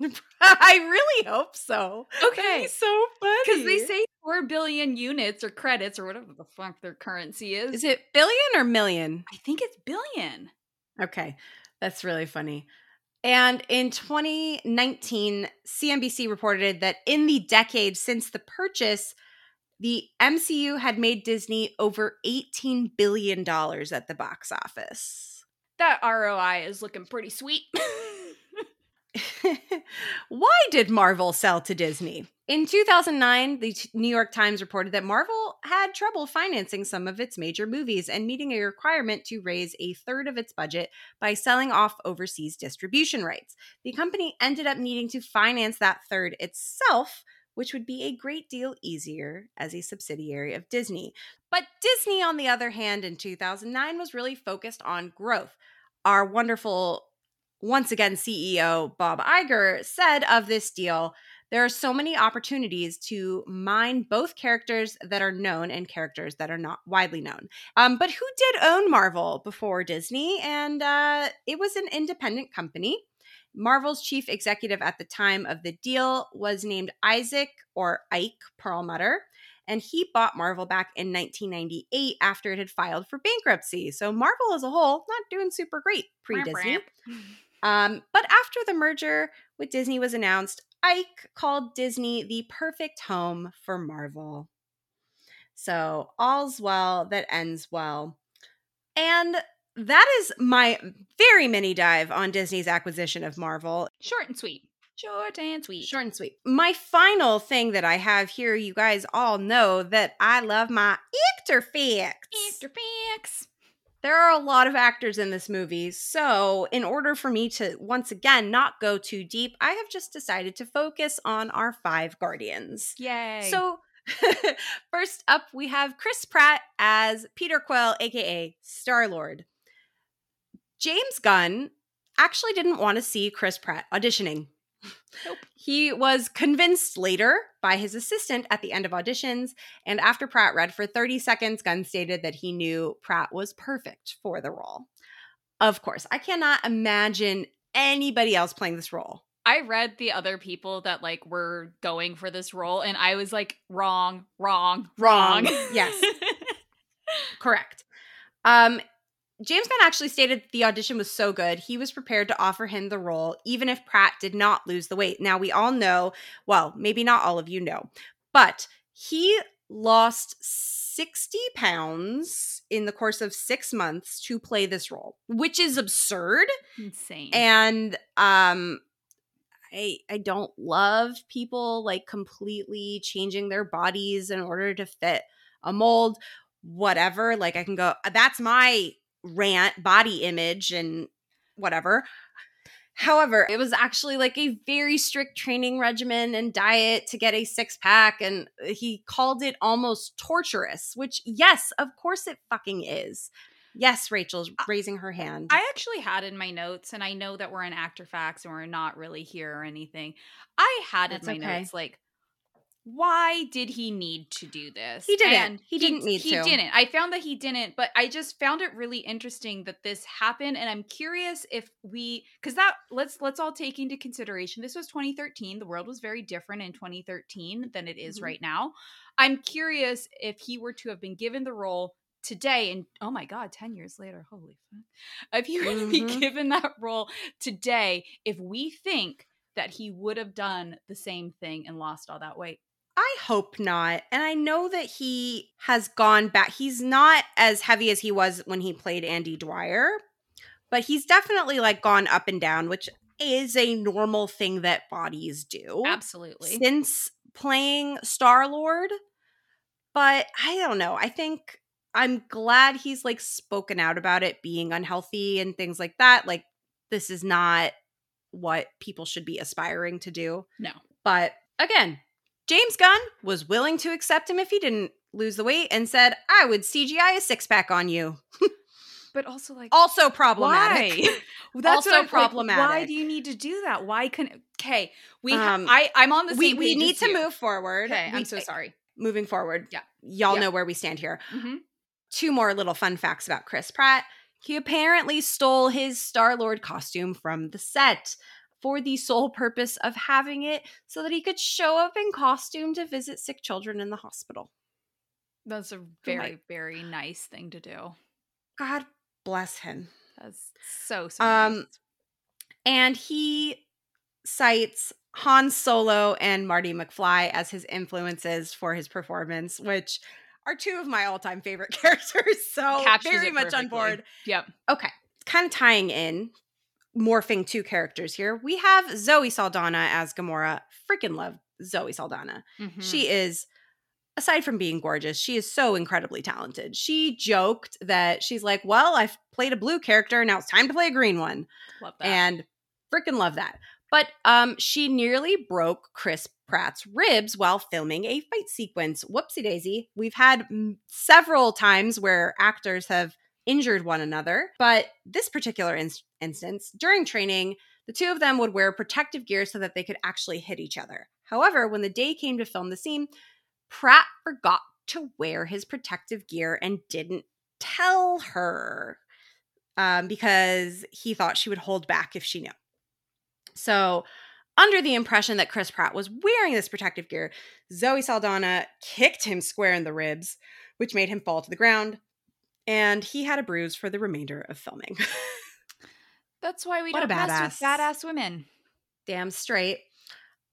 I really hope so. Okay. That'd be so funny. because they say 4 billion units or credits or whatever the fuck their currency is, Is it billion or million? i think it's billion Okay, that's really funny. And in 2019, CNBC reported that in the decade since the purchase, the MCU had made Disney over $18 billion at the box office. that roi is looking pretty sweet Why did Marvel sell to Disney? In 2009, the New York Times reported that Marvel had trouble financing some of its major movies and meeting a requirement to raise a third of its budget by selling off overseas distribution rights. The company ended up needing to finance that third itself, which would be a great deal easier as a subsidiary of Disney. But Disney, on the other hand, in 2009 was really focused on growth. Our wonderful once again CEO Bob Iger said of this deal, there are so many opportunities to mine both characters that are known and characters that are not widely known. Um, but who did own Marvel before Disney? And uh, it was an independent company. Marvel's chief executive at the time of the deal was named Isaac or Ike Perlmutter, and he bought Marvel back in 1998 after it had filed for bankruptcy. So Marvel as a whole, not doing super great pre Disney. Um, but after the merger with Disney was announced, Ike called Disney the perfect home for Marvel. So all's well that ends well. And that is my very mini dive on Disney's acquisition of Marvel. Short and sweet. Short and sweet. Short and sweet. My final thing that I have here, you guys all know that I love my actor facts. There are a lot of actors in this movie, so in order for me to once again not go too deep, I have just decided to focus on our five guardians. Yay. So, first up, we have Chris Pratt as Peter Quill, aka Star Lord. James Gunn actually didn't want to see Chris Pratt auditioning. Nope. He was convinced later by his assistant at the end of auditions, and after Pratt read for 30 seconds, Gunn stated that he knew Pratt was perfect for the role. Of course, I cannot imagine anybody else playing this role. I read the other people that like were going for this role and I was like wrong, wrong, Wrong. wrong. Yes. Correct. Um, James Gunn actually stated the audition was so good, he was prepared to offer him the role, even if Pratt did not lose the weight. Now, we all know, well, maybe not all of you know, but he lost 60 pounds in the course of six months to play this role, which is absurd. Insane. And um, I I don't love people like completely changing their bodies in order to fit a mold, whatever. Like I can go, that's my rant, body image, and whatever. However, it was actually like a very strict training regimen and diet to get a six pack. And he called it almost torturous, which, yes, of course it fucking is. Yes, Rachel's raising her hand. I actually had in my notes, and I know that we're in Actor Facts and we're not really here or anything. I had That's in my okay. notes like, why did he need to do this? He didn't. And He didn't need He to. didn't. I found that he didn't, but I just found it really interesting that this happened, and I'm curious if we, because that let's let's all take into consideration. This was 2013. The world was very different in 2013 than it is Mhm. right now. I'm curious if he were to have been given the role today and oh my god 10 years later holy fuck if he were to be Mhm. given that role today if we think that he would have done the same thing and lost all that weight I hope not. And I know that he has gone back. He's not as heavy as he was when he played Andy Dwyer, but he's definitely like gone up and down, which is a normal thing that bodies do absolutely since playing Star Lord. But I don't know. I think I'm glad he's like spoken out about it being unhealthy and things like that. Like, this is not what people should be aspiring to do. no But again, James Gunn was willing to accept him if he didn't lose the weight and said, I would CGI a six pack on you. but also like Also problematic. why that's Also I'm- like, why do you need to do that why can okay we Um, ha- i i'm on the we same we need to you. move forward. okay We- i'm so sorry Moving forward. Yeah. Y'all Yeah. know where we stand here. Mhm. Two more little fun facts about Chris Pratt. He apparently stole his Star Lord costume from the set for the sole purpose of having it so that he could show up in costume to visit sick children in the hospital. that's a very very nice thing to do God bless him. that's so so Um, nice. And he cites Han Solo and Marty McFly as his influences for his performance, which are two of my all-time favorite characters. So Captures very much on board. yep Okay, kind of tying in, morphing two characters here. We have Zoe Saldana as Gamora. Freaking love Zoe Saldana. Mhm. She is, aside from being gorgeous, she is so incredibly talented. She joked that she's like, well, I've played a blue character, now it's time to play a green one love that and freaking love that. But um, she nearly broke Chris Pratt's ribs while filming a fight sequence. Whoopsie daisy. We've had several times where actors have injured one another, but this particular ins- instance, during training, the two of them would wear protective gear so that they could actually hit each other. However, when the day came to film the scene, Pratt forgot to wear his protective gear and didn't tell her um, because he thought she would hold back if she knew. So, under the impression that Chris Pratt was wearing this protective gear, Zoe Saldana kicked him square in the ribs, which made him fall to the ground, and he had a bruise for the remainder of filming. That's why we What don't mess with badass. badass women. Damn straight.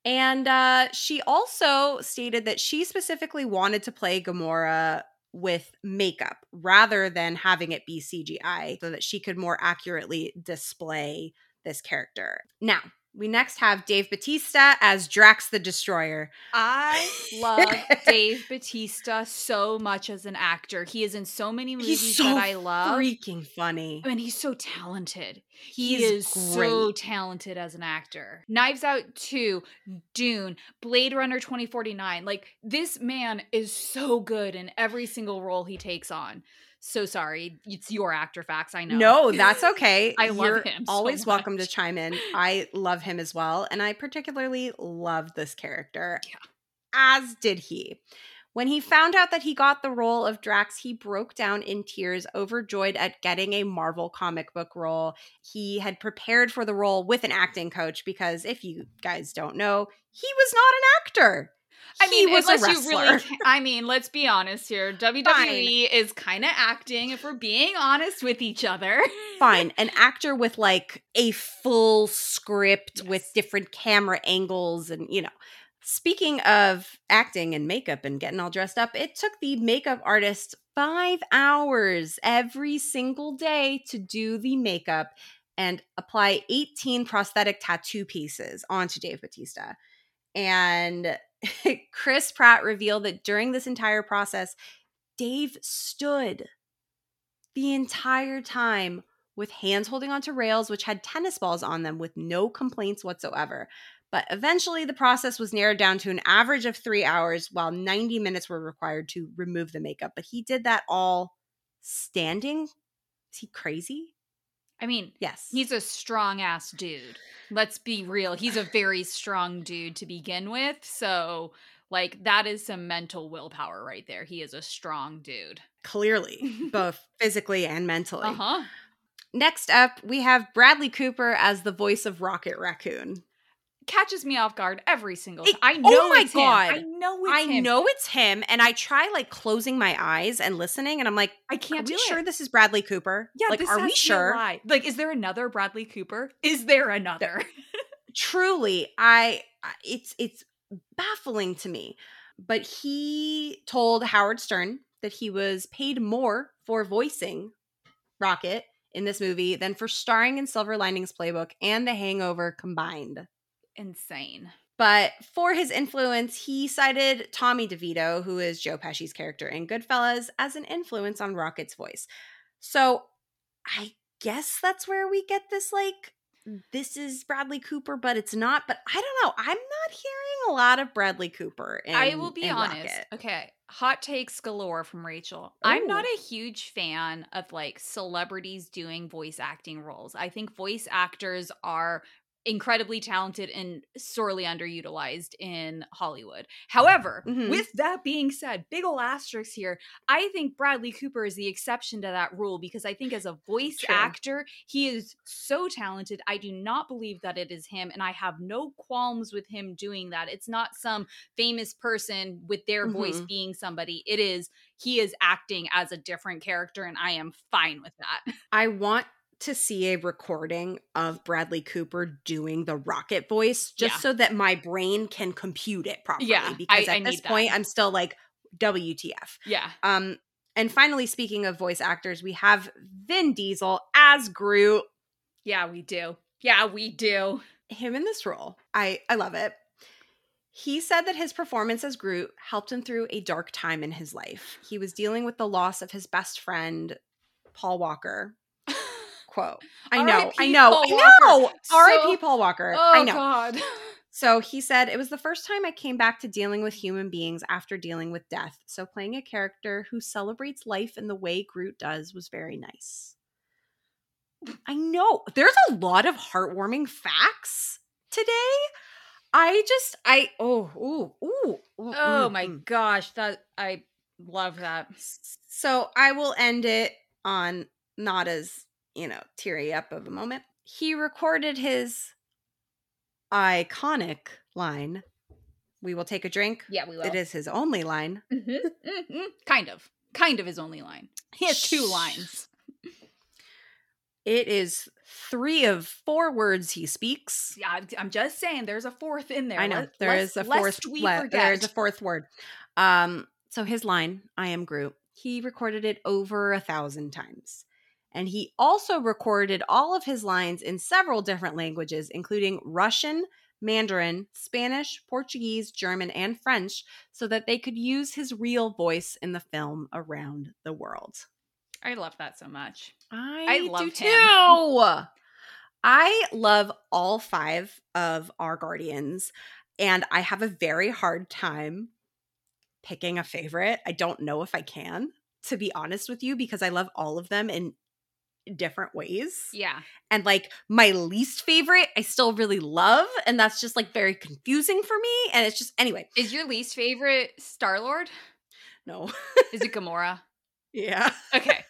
And uh, she also stated that she specifically wanted to play Gamora with makeup rather than having it be CGI so that she could more accurately display this character. Now, we next have Dave Bautista as Drax the Destroyer. I love Dave Bautista so much as an actor. He is in so many movies He's so that I love. freaking funny. I mean, he's so talented. He He is is so talented as an actor. Knives Out 2, Dune, Blade Runner 2049. Like, this man is so good in every single role he takes on. So sorry. It's your actor facts. I know. No, that's okay. I love You're him so always welcome to chime in. I love him as well, and I particularly love this character. Yeah. As did he. When he found out that he got the role of Drax, he broke down in tears, overjoyed at getting a Marvel comic book role. He had prepared for the role with an acting coach because, if you guys don't know, he was not an actor. I he mean, was a unless you really can, I mean, let's be honest here. WWE is kind of acting if we're being honest with each other. fine. An actor with like a full script with different camera angles and you know speaking of acting and makeup and getting all dressed up it took the makeup artist five hours every single day to do the makeup and apply 18 prosthetic tattoo pieces onto dave bautista and chris pratt revealed that during this entire process dave stood the entire time with hands holding onto rails which had tennis balls on them with no complaints whatsoever. But eventually, the process was narrowed down to an average of three hours, while 90 minutes were required to remove the makeup. But he did that all standing. Is he crazy? I mean, Yes. he's a strong ass dude. Let's be real. He's a very strong dude to begin with. So, like, that is some mental willpower right there. He is a strong dude. clearly, both physically and mentally. Uh huh. Next up, we have Bradley Cooper as the voice of Rocket Raccoon. Catches me off guard every single It- time. I oh know my it's him. God. I know it's I him. know it's him, and I try like closing my eyes and listening, and I'm like, I can't we do sure it. this is Bradley Cooper? Yeah, like, are we to be a sure? Like, is there another Bradley Cooper? Is there another? Truly, I- it's it's baffling to me. But he told Howard Stern that he was paid more for voicing Rocket in this movie than for starring in Silver Linings Playbook and The Hangover combined. Insane. But for his influence, he cited Tommy DeVito, who is Joe Pesci's character in Goodfellas, as an influence on Rocket's voice. So I guess that's where we get this like, this is Bradley Cooper, but it's not. But I don't know. I'm not hearing a lot of Bradley Cooper. In, I will be honest. Rocket. Okay, hot takes galore from Rachel. I'm not a huge fan of like celebrities doing voice acting roles. I think voice actors are incredibly talented and sorely underutilized in Hollywood. However, Mhm. with that being said, big ol' asterisk here, I think Bradley Cooper is the exception to that rule because I think as a voice True. actor, he is so talented. I do not believe that it is him, and I have no qualms with him doing that. It's not some famous person with their voice Mhm. being somebody. It is he is acting as a different character, and I am fine with that. I want to see a recording of Bradley Cooper doing the rocket voice just Yeah. so that my brain can compute it properly. Yeah, because I- at I this that. point, I'm still like, WTF. Yeah. Um, and finally, speaking of voice actors, we have Vin Diesel as Groot. Yeah, we do. Yeah, we do. Him in this role, I I love it. He said that his performance as Groot helped him through a dark time in his life. He was dealing with the loss of his best friend, Paul Walker. Quote. I know, I R.I.P. know, Paul I know. R.I.P. So- Paul Walker. Oh I know. God. So he said, It was the first time I came back to dealing with human beings after dealing with death. So playing a character who celebrates life in the way Groot does was very nice. I know. There's a lot of heartwarming facts today. I just, I, oh, ooh, ooh. ooh, Oh mm, my mm. gosh, that I love that. So I will end it on not as, you know, teary up of a moment. He recorded his iconic line, We will take a drink. Yeah, we will. It is his only line. Mhm, mhm. Kind of. Kind of his only line. He has two lines. It is three of four words he speaks. Yeah, I'm- just saying there's a fourth in there. I know there lest- is a fourth. le- there is a fourth word. Um, so his line, "I am Groot." He recorded it over a thousand times, and he also recorded all of his lines in several different languages, including Russian, Mandarin, Spanish, Portuguese, German, and French, so that they could use his real voice in the film around the world. I love that so much. I, I do love him. too. I love all five of our guardians, and I have a very hard time picking a favorite. I don't know if I can, to be honest with you, because I love all of them in different ways. Yeah. And like my least favorite, I still really love, and that's just like very confusing for me. And it's just anyway, Is your least favorite Star Lord? no, Is it Gamora? yeah. Okay.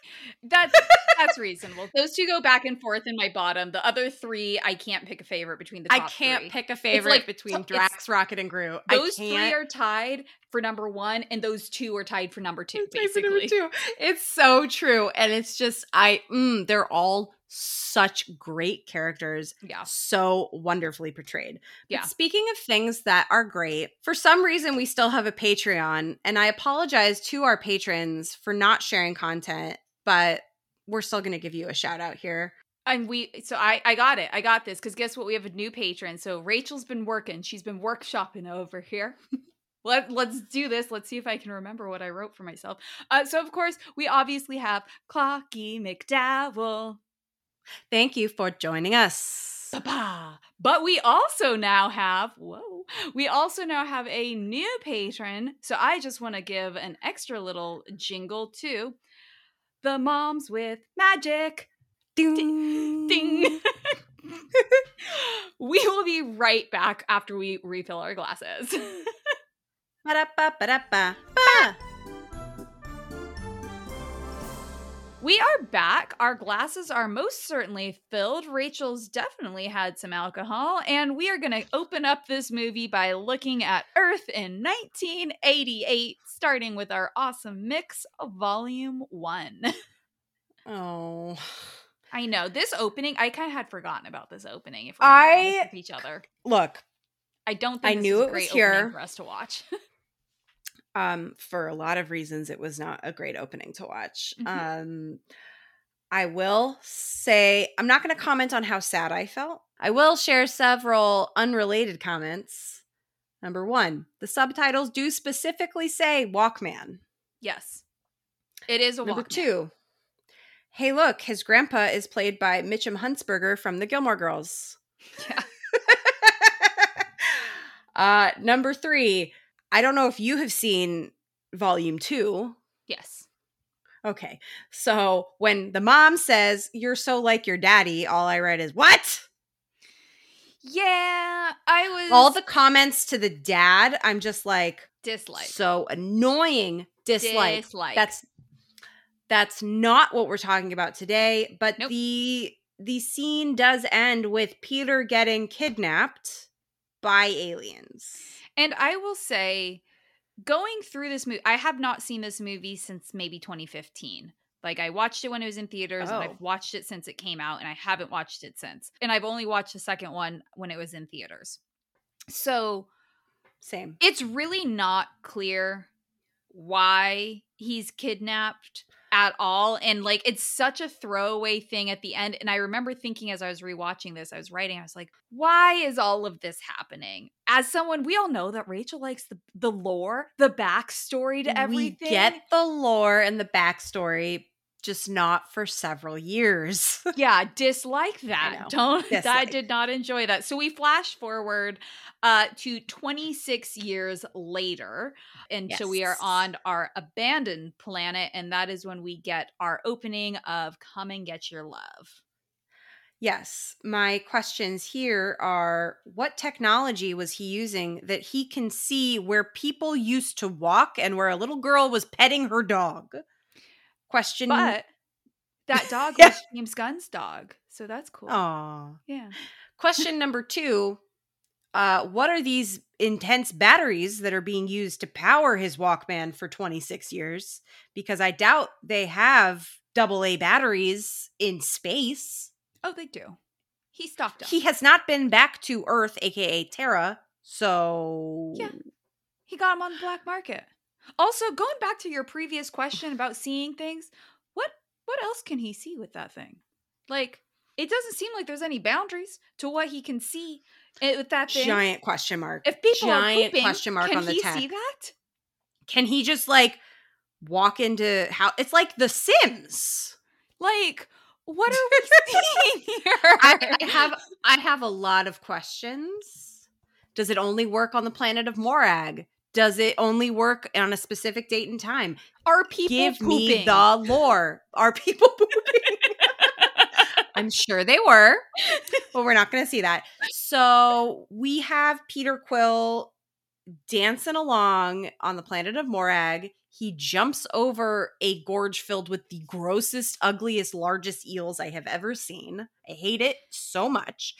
That's that's reasonable. Those two go back and forth in my bottom. The other three, I can't pick a favorite between the I can't three. pick a favorite like between Drax, Rocket, and Groot. Those three are tied for number one, and those two are tied for number two, It's my favorite basically. number two. It's so true, and it's just I. Mm, they're all such great characters, Yeah. so wonderfully portrayed. But Yeah. speaking of things that are great, for some reason we still have a Patreon, and I apologize to our patrons for not sharing content, but we're still going to give you a shout out here. And we, so I, I got it. I got this because guess what? We have a new patron. So Rachel's been working. She's been workshopping over here. Let, let's do this. Let's see if I can remember what I wrote for myself. Uh, so, of course, we obviously have Clocky McDowell. Thank you for joining us. Ba-ba. But we also now have, whoa, we also now have a new patron. So I just want to give an extra little jingle to the moms with magic. Ding. Ding. we will be right back after we refill our glasses. Ba-da-ba, ba-da-ba, ba. We are back. Our glasses are most certainly filled. Rachel's definitely had some alcohol. And we are going to open up this movie by looking at Earth in 1988, starting with our awesome mix of Volume 1. Oh. I know. This opening, I kind of had forgotten about this opening if I- each other. Look, I don't I think this knew it was here. for us to watch. um for a lot of reasons it was not a great opening to watch Mhm. um i will say i'm not going to comment on how sad i felt i will share several unrelated comments number one the subtitles do specifically say walkman yes. It is a number Walkman. two hey look his grandpa is played by mitchum huntzberger from the gilmore girls Yeah. uh number three i don't know if you have seen volume two Yes. Okay. So when the mom says, You're so like your daddy, all I read is, What? Yeah, I was All the comments to the dad, I'm just like, dislike. So annoying. Dislike. Dislike. That's that's not what we're talking about today. But Nope. the the scene does end with Peter getting kidnapped by aliens. And I will say, going through this movie, I have not seen this movie since maybe 2015. Like I watched it when it was in theaters, and Oh. I've watched it since it came out, and I haven't watched it since. And I've only watched the second one when it was in theaters. So Same. it's really not clear why he's kidnapped at all and like it's such a throwaway thing at the end and i remember thinking as i was rewatching this i was writing i was like why is all of this happening? As someone we all know that rachel likes the the lore the backstory to everything We get the lore and the backstory, just not for several years. yeah dislike that don't i did not enjoy that so we flash forward uh to 26 years later and so we are on our abandoned planet and that is when we get our opening of come and get your love Yes. My questions here are what technology was he using that he can see where people used to walk and where a little girl was petting her dog? Question. but that dog Yeah. was james gunn's dog so that's cool Aw. yeah Question number two uh, What are these intense batteries that are being used to power his Walkman for 26 years? Because I doubt they have double A batteries in space. oh they do he stocked up He has not been back to Earth, aka Terra. So Yeah. He got them on the black market. Also, going back to your previous question about seeing things, what what else can he see with that thing? Like, it doesn't seem like there's any boundaries to what he can see eh, with that thing. giant question mark. if people giant are pooping, question mark on the he tech. see that? Can he just like walk into how it's like The Sims? Like, what are we seeing here? I have I have a lot of questions. Does it only work on the planet of Morag? Does it only work on a specific date and time? are people Give pooping? me the lore. Are people pooping? I'm sure they were, but we're not going to see that. So we have Peter Quill dancing along on the planet of Morag. He jumps over a gorge filled with the grossest, ugliest, largest eels I have ever seen. I hate it so much.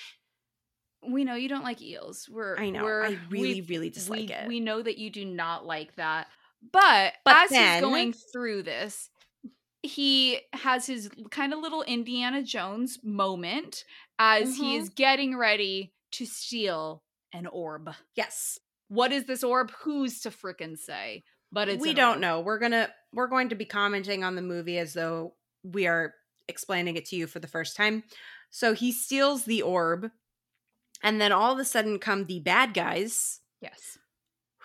We know you don't like eels. We're I know. We're, I really, we've- really dislike we, it. We know that you do not like that. But, But as then- he's going through this, he has his kind of little Indiana Jones moment as he Mhm. is getting ready to steal an orb. yes. What is this orb? Who's to frickin' say? But it's we don't orb. know. We're gonna we're going to be commenting on the movie as though we are explaining it to you for the first time. So he steals the orb, and then all of a sudden come the bad guys Yes.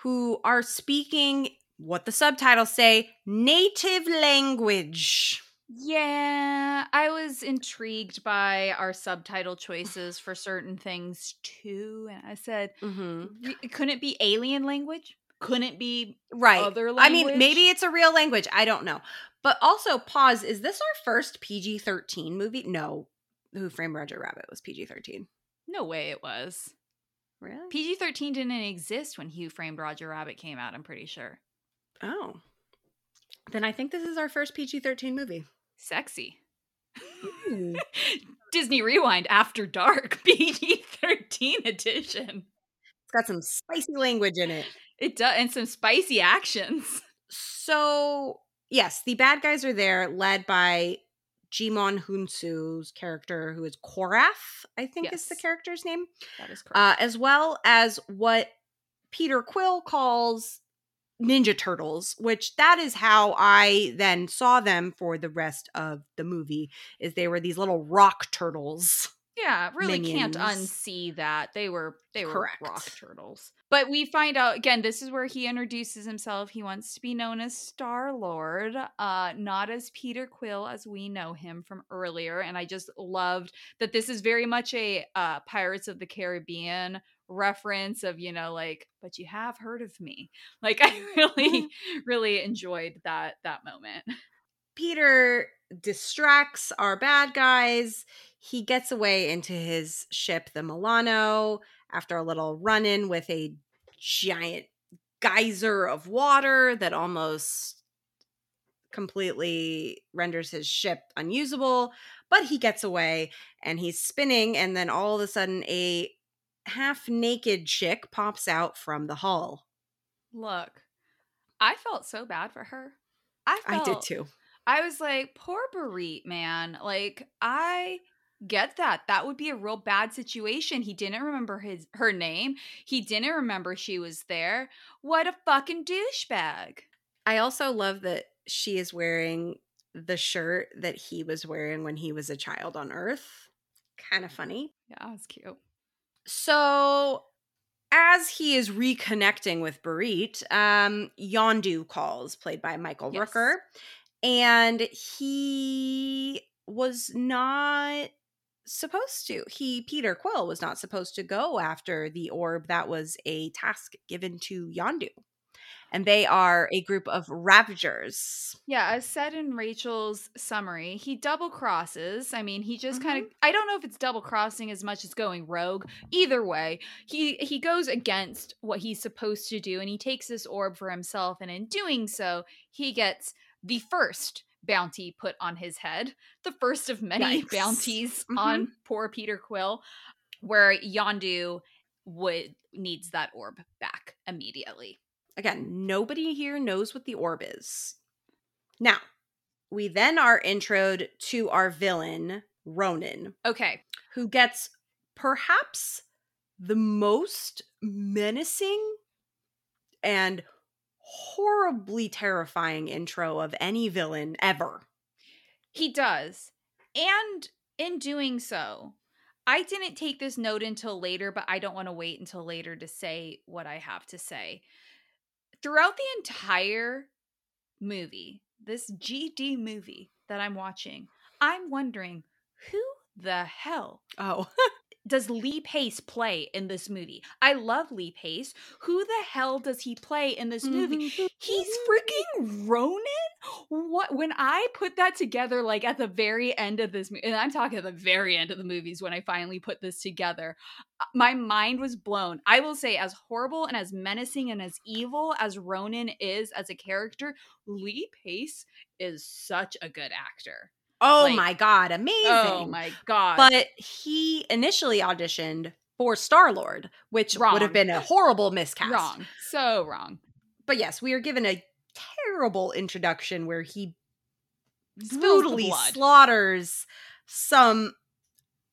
who are speaking what the subtitles say native language. Yeah, I was intrigued by our subtitle choices for certain things too. And I said, Mm-hmm. "Re- couldn't it be alien language? Couldn't it be Right. other I mean, maybe it's a real language. I don't know. But also, pause. Is this our first PG 13 movie? No. Who Framed Roger Rabbit was PG 13. No way it was. Really? PG 13 didn't exist when Who Framed Roger Rabbit came out, I'm pretty sure. oh. Then I think this is our first PG 13 movie. Sexy. Hmm. Disney ReWINEd After Dark PG 13 edition. It's got some spicy language in it. It does, and some spicy actions. So, yes, the bad guys are there, led by Djimon Hounsou's character, who is Korath, I think is the character's name, That is correct. uh, as well as what Peter Quill calls Ninja Turtles, which that is how I then saw them for the rest of the movie. Is they were these little rock turtles. yeah, really can't unsee that. They were they were Correct. rock turtles. But we find out again, this is where he introduces himself. He wants to be known as Star Lord, uh, not as Peter Quill as we know him from earlier. And I just loved that this is very much a uh, Pirates of the Caribbean reference of you know like but you have heard of me like i really really enjoyed that that moment Peter distracts our bad guys. He gets away into his ship, the Milano, after a little run in with a giant geyser of water that almost completely renders his ship unusable. But he gets away and he's spinning, and then all of a sudden, a half naked chick pops out from the hull. Look, I felt so bad for her. I I did too. I was like, poor Bereet, man. Like, I get that. That would be a real bad situation. He didn't remember his her name. He didn't remember she was there. What a fucking douchebag. I also love that she is wearing the shirt that he was wearing when he was a child on Earth. Kind of funny. Yeah, that's cute. So, as he is reconnecting with Bereet, um, Yondu calls, played by Michael Yes. Rooker, and he was not supposed to. He, Peter Quill, was not supposed to go after the orb. That was a task given to Yondu. And they are a group of ravagers. Yeah, as said in Rachel's summary, he double crosses. I mean, he just kind of mm-hmm. I don't know if it's double crossing as much as going rogue. Either way, he he goes against what he's supposed to do and he takes this orb for himself and in doing so, he gets the first bounty put on his head, the first of many Yikes. bounties Mhm. on poor Peter Quill where Yondu would needs that orb back immediately. Again, nobody here knows what the orb is. Now, we then are introed to our villain, Ronan, Okay. who gets perhaps the most menacing and horribly terrifying intro of any villain ever. He does. And in doing so, I didn't take this note until later, but I don't want to wait until later to say what I have to say. Throughout the entire movie, this GD movie that I'm watching, I'm wondering who the hell Oh, does Lee Pace play in this movie? I love Lee Pace. Who the hell does he play in this movie? He's freaking Ronan. What when I put that together, like at the very end of this, and I'm talking at the very end of the movies when I finally put this together, uh, my mind was blown. I will say, as horrible and as menacing and as evil as Ronan is as a character, Lee Pace is such a good actor. Oh Like- my god, amazing. Oh my god! But he initially auditioned for Star Lord, which would have been a horrible miscast. wrong, so wrong. But yes, we are given a terrible introduction where he brutally slaughters some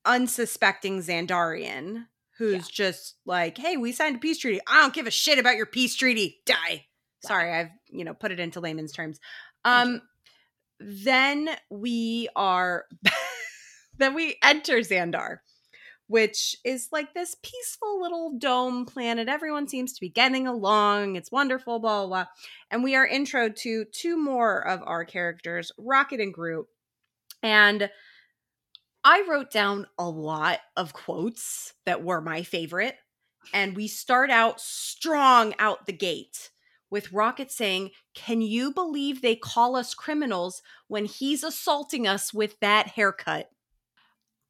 unsuspecting Xandarian who's Yeah. just like, "Hey, we signed a peace treaty. I don't give a shit about your peace treaty. Die." Sorry, I've, you know, put it into layman's terms. Um then we are then we enter Xandar, which is like this peaceful little dome planet. Everyone seems to be getting along. It's wonderful, blah blah blah. And we are intro to two more of our characters, Rocket and Groot. And I wrote down a lot of quotes that were my favorite. And we start out strong out the gate with Rocket saying, Can you believe they call us criminals when he's assaulting us with that haircut?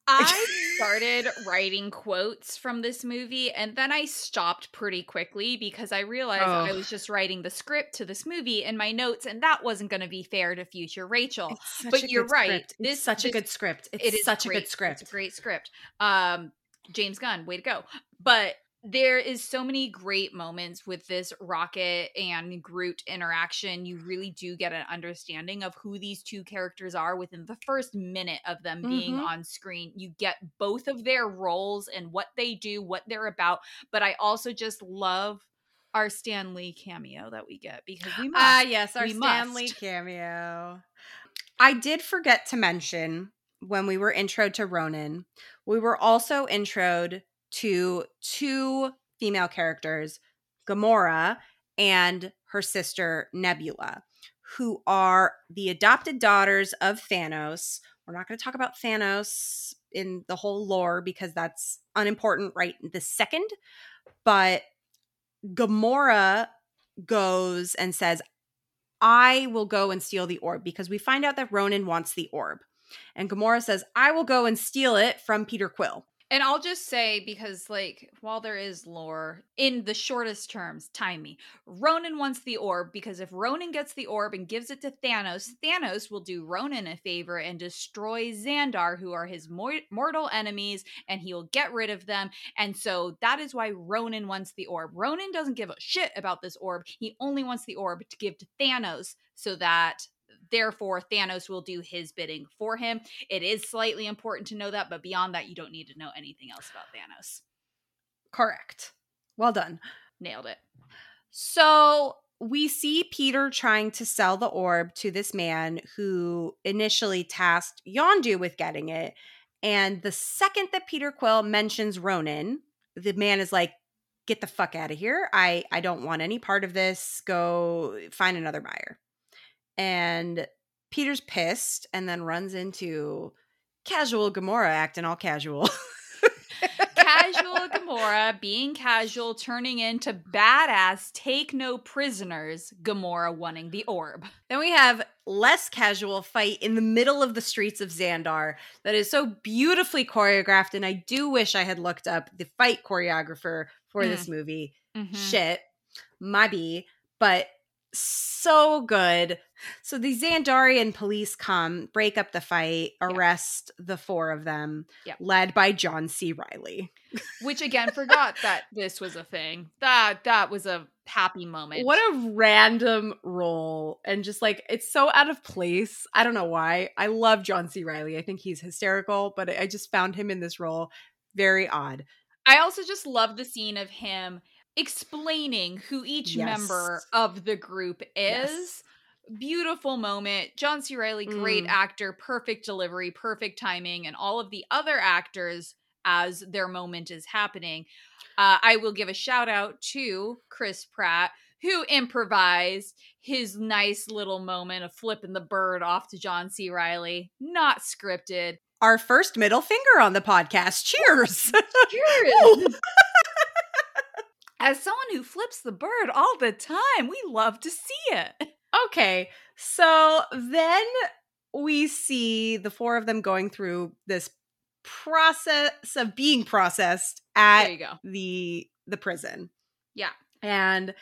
I started writing quotes from this movie and then I stopped pretty quickly because I realized Oh. I was just writing the script to this movie in my notes and that wasn't going to be fair to future Rachel. But you're right. script. It's This- such a good script. It's it is such a good script. It's a great script. Um, James Gunn, way to go. But there is so many great moments with this Rocket and Groot interaction. You really do get an understanding of who these two characters are within the first minute of them being Mhm. on screen. You get both of their roles and what they do, what they're about. But I also just love our Stan Lee cameo that we get because we must. Ah, yes, our We Stan Lee must. cameo. I did forget to mention when we were introed to Ronan, we were also introed to two female characters, Gamora and her sister Nebula, who are the adopted daughters of Thanos. We're not going to talk about Thanos in the whole lore because that's unimportant right this second. But Gamora goes and says, I will go and steal the orb because we find out that Ronan wants the orb. And Gamora says, I will go and steal it from Peter Quill. And I'll just say, because, like, while there is lore, in the shortest terms, time me. Ronan wants the orb because if Ronan gets the orb and gives it to Thanos, Thanos will do Ronan a favor and destroy Xandar, who are his mor- mortal enemies, and he'll get rid of them. And so that is why Ronan wants the orb. Ronan doesn't give a shit about this orb. He only wants the orb to give to Thanos so that. Therefore, Thanos will do his bidding for him. It is slightly important to know that, but beyond that, you don't need to know anything else about Thanos. Correct. Well done. Nailed it. So we see Peter trying to sell the orb to this man who initially tasked Yondu with getting it. And the second that Peter Quill mentions Ronan, the man is like, get the fuck out of here. I, I don't want any part of this. Go find another buyer. And Peter's pissed and then runs into casual Gamora acting all casual. Casual Gamora being casual, turning into badass, take no prisoners, Gamora wanting the orb. Then we have less casual fight in the middle of the streets of Xandar that is so beautifully choreographed. And I do wish I had looked up the fight choreographer for Mm. this movie. Mhm. Shit, my B, but so good. So the Xandarian police come, break up the fight, Yeah. arrest the four of them, Yep. led by John C. Reilly. Which again forgot that this was a thing. That that was a happy moment. What a random role. And just like, it's so out of place. I don't know why. I love John C. Reilly. I think he's hysterical, but I just found him in this role very odd. I also just love the scene of him explaining who each Yes. member of the group is. Yes. Beautiful moment. John C. Reilly, great Mm. actor, perfect delivery, perfect timing, and all of the other actors as their moment is happening. Uh, I will give a shout out to Chris Pratt, who improvised his nice little moment of flipping the bird off to John C. Reilly. Not scripted. Our first middle finger on the podcast. Cheers. Cheers. As someone who flips the bird all the time, we love to see it. okay. So then we see the four of them going through this process of being processed at There you go. the the prison. Yeah. And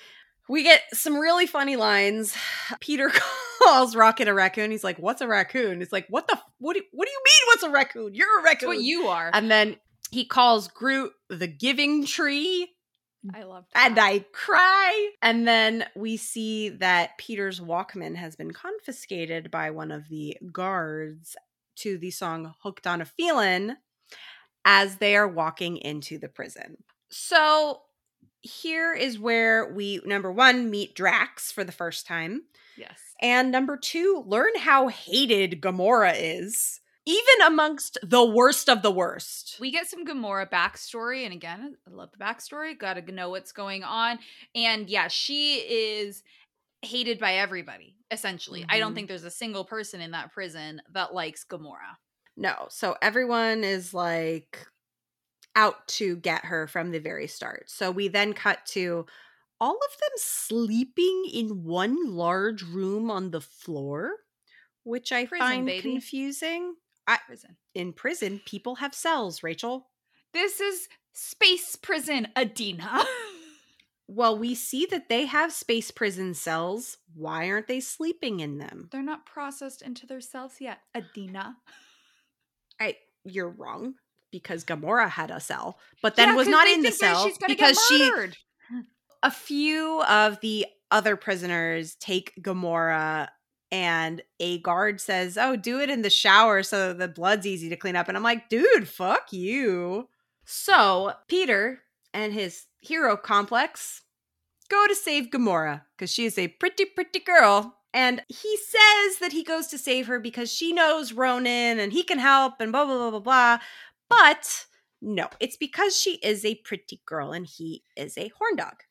we get some really funny lines. Peter calls Rocket a raccoon. He's like, "What's a raccoon?" It's like, "What the? What do? What do you mean? What's a raccoon? You're a That's raccoon." what you are. and then he calls Groot the Giving Tree, I love and I cry. And then we see that Peter's Walkman has been confiscated by one of the guards to the song "Hooked on a Feelin'" as they are walking into the prison. So here is where we number one meet Drax for the first time, Yes. and number two learn how hated Gamora is, even amongst the worst of the worst. We get some Gamora backstory, and again, I love the backstory. Got to know what's going on, and yeah, she is hated by everybody. essentially. I don't Mhm. think there's a single person in that prison that likes Gamora. No. So everyone is like out to get her from the very start. So we then cut to all of them sleeping in one large room on the floor, which I Prison, find baby. confusing. Prison. In prison, people have cells, Rachel. This is space prison, Adina. Well, we see that they have space prison cells. Why aren't they sleeping in them? They're not processed into their cells yet, Adina. I you're wrong because Gamora had a cell, but then Yeah, was not in the cell because she a few of the other prisoners take Gamora and a guard says, "Oh, do it in the shower so the blood's easy to clean up." And I'm like, "Dude, fuck you." So, Peter and his hero complex go to save Gamora because she is a pretty pretty girl. And he says that he goes to save her because she knows Ronan and he can help and blah blah blah blah blah. But no, it's because she is a pretty girl and he is a horn dog.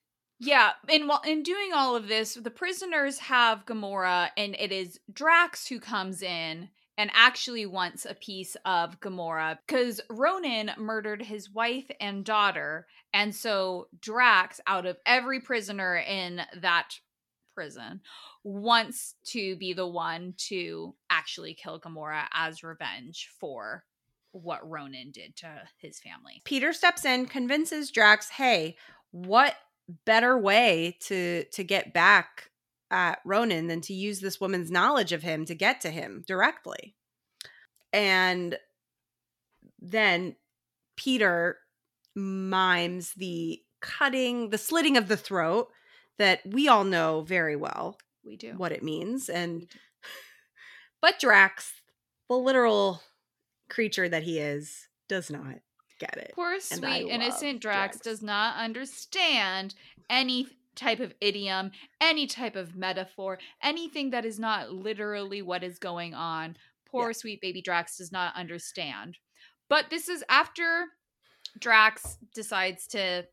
Yeah, and while in doing all of this, the prisoners have Gamora, and it is Drax who comes in and actually wants a piece of Gamora because Ronan murdered his wife and daughter, and so Drax, out of every prisoner in that prison, wants to be the one to actually kill Gamora as revenge for what Ronan did to his family. Peter steps in, convinces Drax, "Hey, what better way to to get back at Ronan than to use this woman's knowledge of him to get to him directly?" And then Peter mimes the cutting, the slitting of the throat that we all know very well We do. what it means and but Drax, the literal creature that he is, does not get it. Poor And sweet innocent Drax, Drax. does not understand any type of idiom, any type of metaphor, anything that is not literally what is going on. Poor Yeah. sweet baby Drax does not understand. But this is after Drax decides to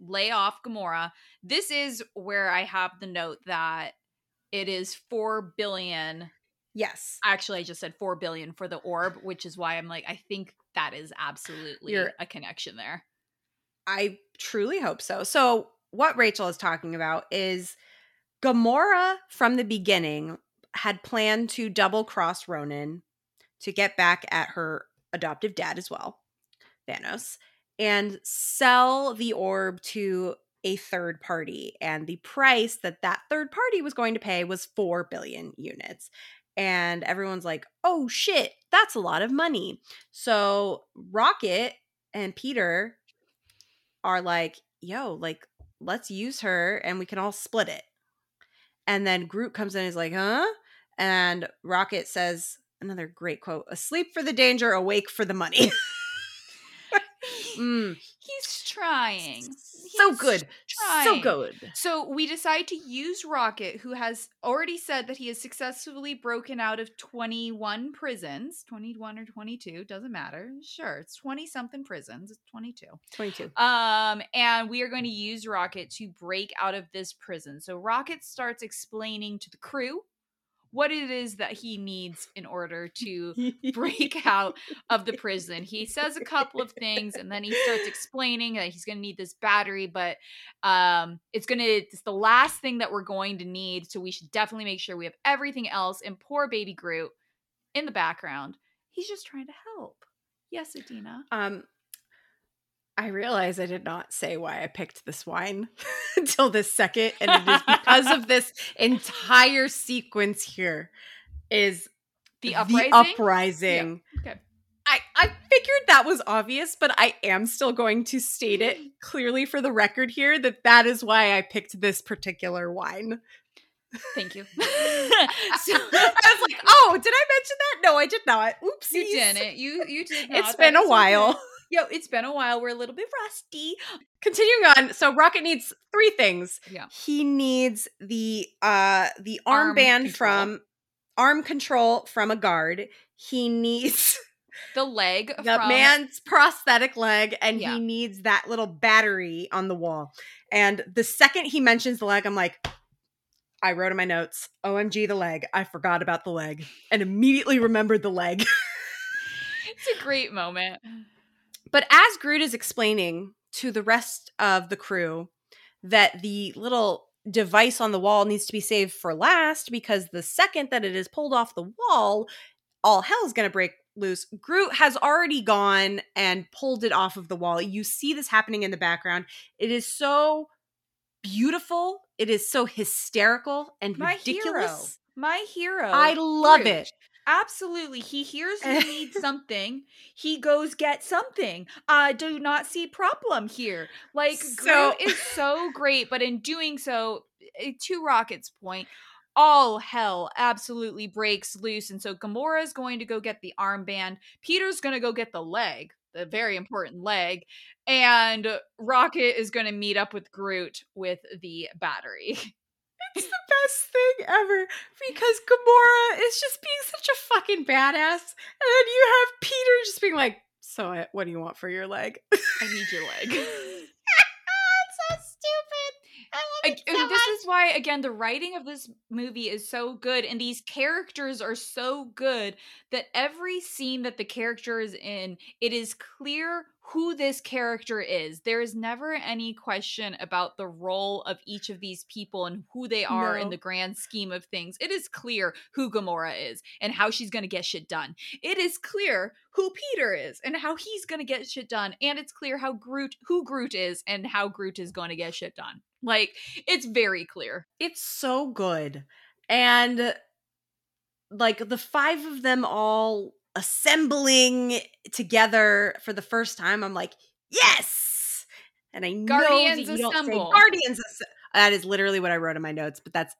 lay off Gamora. This is where I have the note that it is 4 billion Yes. actually i just said 4 billion for the orb which is why i'm like i think that is absolutely You're- a connection there I truly hope so. So, what Rachel is talking about is Gamora from the beginning had planned to double cross Ronan to get back at her adoptive dad as well, Thanos, and sell the orb to a third party. And the price that that third party was going to pay was 4 billion units. And everyone's like, oh shit, that's a lot of money. So, Rocket and Peter are like, yo, like, let's use her and we can all split it. And then Groot comes in and is like, huh? And Rocket says, another great quote asleep for the danger, awake for the money. Mm, he's trying so He's good. So good. so we decide to use rocket who has already said that he has successfully broken out of 21 prisons 21 or 22 doesn't matter sure it's 20 something prisons it's 22 22. Um, and we are going to use Rocket to break out of this prison. So Rocket starts explaining to the crew what it is that he needs in order to break out of the prison. He says a couple of things and then he starts explaining that he's going to need this battery, but um it's going to it's the last thing that we're going to need, so we should definitely make sure we have everything else and poor baby Groot in the background. He's just trying to help. Yes, Adina. Um, I realize I did not say why I picked this wine until this second, and it is because of this entire sequence here. Is The uprising. The uprising. Okay. I, I figured that was obvious, but I am still going to state it clearly for the record here that that is why I picked this particular wine. Thank you. so I was like, oh, did I mention that? No, I did not. Oopsies. you didn't. You you did. Not. It's been a That is okay. while. Yo, it's been a while. We're a little bit rusty. Continuing on, so Rocket needs three things. Yeah. He needs the uh the Arm armband control. from arm control from a guard. He needs The leg the from man's prosthetic leg and Yeah. he needs that little battery on the wall. And the second he mentions the leg, I'm like, I wrote in my notes, OMG the leg. I forgot about the leg and immediately remembered the leg. it's a great moment. But as Groot is explaining to the rest of the crew that the little device on the wall needs to be saved for last because the second that it is pulled off the wall, all hell's going to break loose. Groot has already gone and pulled it off of the wall. You see this happening in the background. It is so beautiful. It is so hysterical and My ridiculous. hero. My hero. I love Groot. it. Absolutely. He hears we need something. He goes get something. I do not see problem here. Like So- Groot is so great, but in doing so, eh, to Rocket's point, all hell absolutely breaks loose. And so Gamora is going to go get the armband. Peter's going to go get the leg, the very important leg. And Rocket is going to meet up with Groot with the battery. It's the best thing ever because Gamora is just being such a fucking badass. And then you have Peter just being like, So, uh, what do you want for your leg? I need your leg. it's so stupid. I and this is why again the writing of this movie is so good and these characters are so good that every scene that the character is in it is clear who this character is. There is never any question about the role of each of these people and who they are in the grand scheme of things. It is clear who Gamora is and how she's going to get shit done. It is clear who Peter is and how he's going to get shit done and it's clear how Groot who Groot is and how Groot is going to get shit done like it's very clear. It's so good. And like the five of them all assembling together for the first time, I'm like, yes. And I know Guardians that you don't say. Guardians. Asse-" That is literally what I wrote in my notes, but that's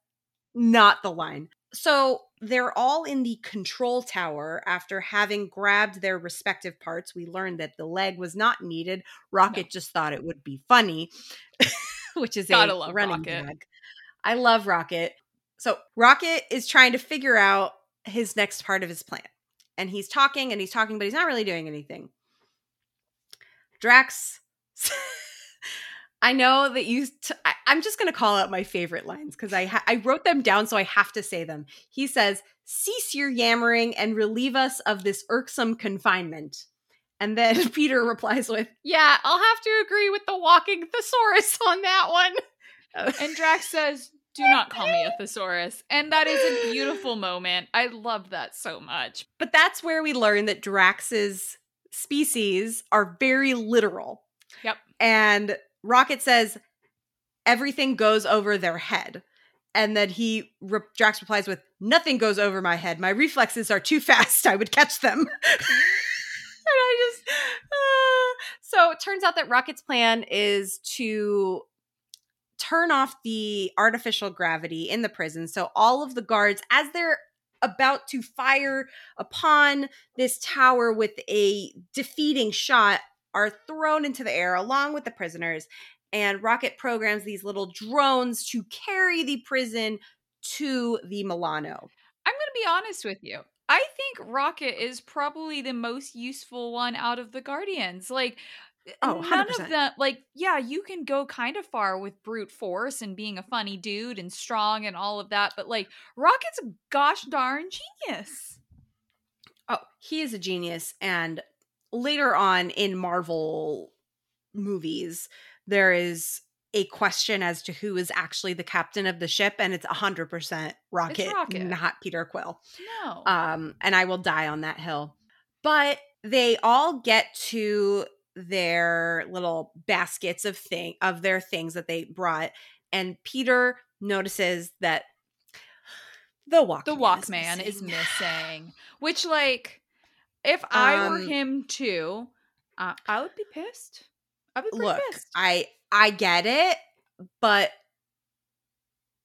not the line. So they're all in the control tower after having grabbed their respective parts. We learned that the leg was not needed. Rocket just thought it would be funny, which is Gotta a running Rocket. gag. I love Rocket. So Rocket is trying to figure out his next part of his plan. And he's talking and he's talking, but he's not really doing anything. Drax, I know that you. T- I, I'm just going to call out my favorite lines because I ha- I wrote them down, so I have to say them. He says, "Cease your yammering and relieve us of this irksome confinement." And then Peter replies with, "Yeah, I'll have to agree with the walking thesaurus on that one." And Drax says, "Do not call me a thesaurus." And that is a beautiful moment. I love that so much. But that's where we learn that Drax's species are very literal. Yep. And Rocket says everything goes over their head. And then he re- Drax replies with nothing goes over my head. My reflexes are too fast. I would catch them. and I just so it turns out that Rocket's plan is to turn off the artificial gravity in the prison. So all of the guards as they're about to fire upon this tower with a defeating shot are thrown into the air along with the prisoners and rocket programs these little drones to carry the prison to the milano I'm going to be honest with you. I think Rocket is probably the most useful one out of the Guardians. Like, eh, Oh, none 100%. of them, like, yeah, you can go kind of far with brute force and being a funny dude and strong and all of that, but like, Rocket's a gosh darn genius. oh he is a genius and later on in marvel movies there is a question as to who is actually the captain of the ship and it's 100% rocket, Rocket. not peter quill No. um and i will die on that hill but they all get to their little baskets of thing of their things that they brought and peter notices that the walkman the Walkman is missing. missing. Which, like, if I were Um, him too, uh, I would be pissed. I'd be look pissed. i i get it but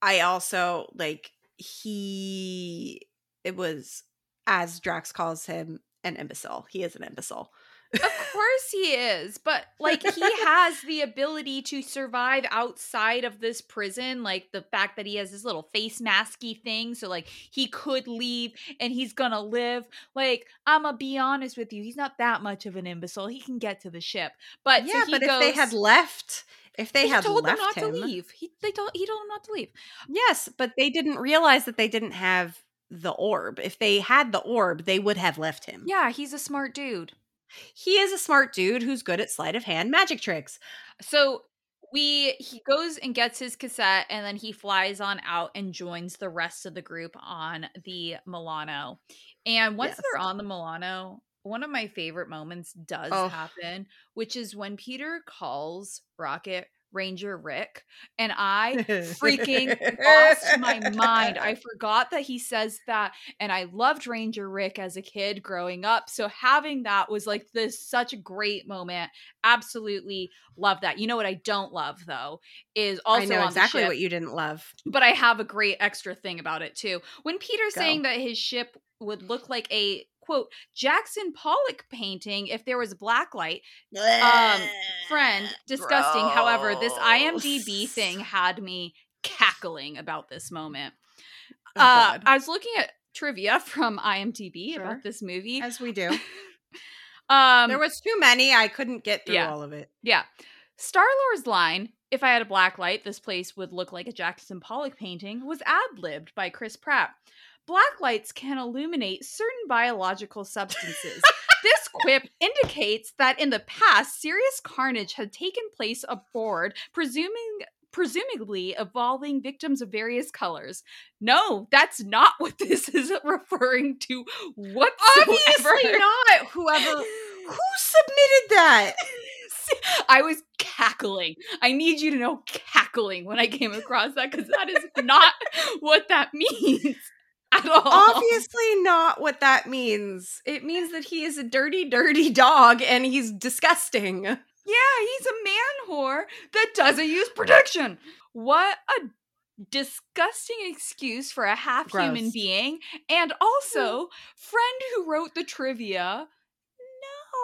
i also like he it was as drax calls him an imbecile. He is an imbecile of course he is, but like he has the ability to survive outside of this prison. Like the fact that he has this little face masky thing, so like he could leave and he's gonna live. Like I'm gonna be honest with you, he's not that much of an imbecile. He can get to the ship, but so yeah he but goes, if they had left If they he had told left them not him, to leave. He they told he told them not to leave. yes, but they didn't realize that they didn't have the orb. If they had the orb, they would have left him. Yeah, he's a smart dude. He is a smart dude who's good at sleight of hand magic tricks. So we he goes and gets his cassette and then he flies on out and joins the rest of the group on the Milano. And once Yes. they're on the Milano, one of my favorite moments does Oh. happen, which is when Peter calls Rocket Ranger Rick, and I freaking lost my mind. I forgot that he says that, and I loved Ranger Rick as a kid growing up. So having that was like this such a great moment. Absolutely love that. You know what I don't love though is also I know exactly ship, what you didn't love. but I have a great extra thing about it too. When Peter's Go. saying that his ship would look like a quote Jackson Pollock painting if there was a black light, um, friend, disgusting. However, this IMDb thing had me cackling about this moment. Oh, uh, I was looking at trivia from IMDb Sure. about this movie. as we do. Um, there was too many. I couldn't get through yeah. all of it. yeah, Star Lord's line. If I had a black light, this place would look like a Jackson Pollock painting. Was ad libbed by Chris Pratt. Black lights can illuminate certain biological substances. this quip indicates that in the past, serious carnage had taken place aboard, presuming presumably evolving victims of various colors. No, that's not what this is referring to whatsoever. Obviously not. Whoever who submitted that. I was cackling. I need you to know cackling when I came across that because that is not what that means at all. Obviously not what that means. It means that he is a dirty, dirty dog and he's disgusting. Yeah, he's a man whore that doesn't use protection. What a disgusting excuse for a half human being. And also, mm. friend who wrote the trivia,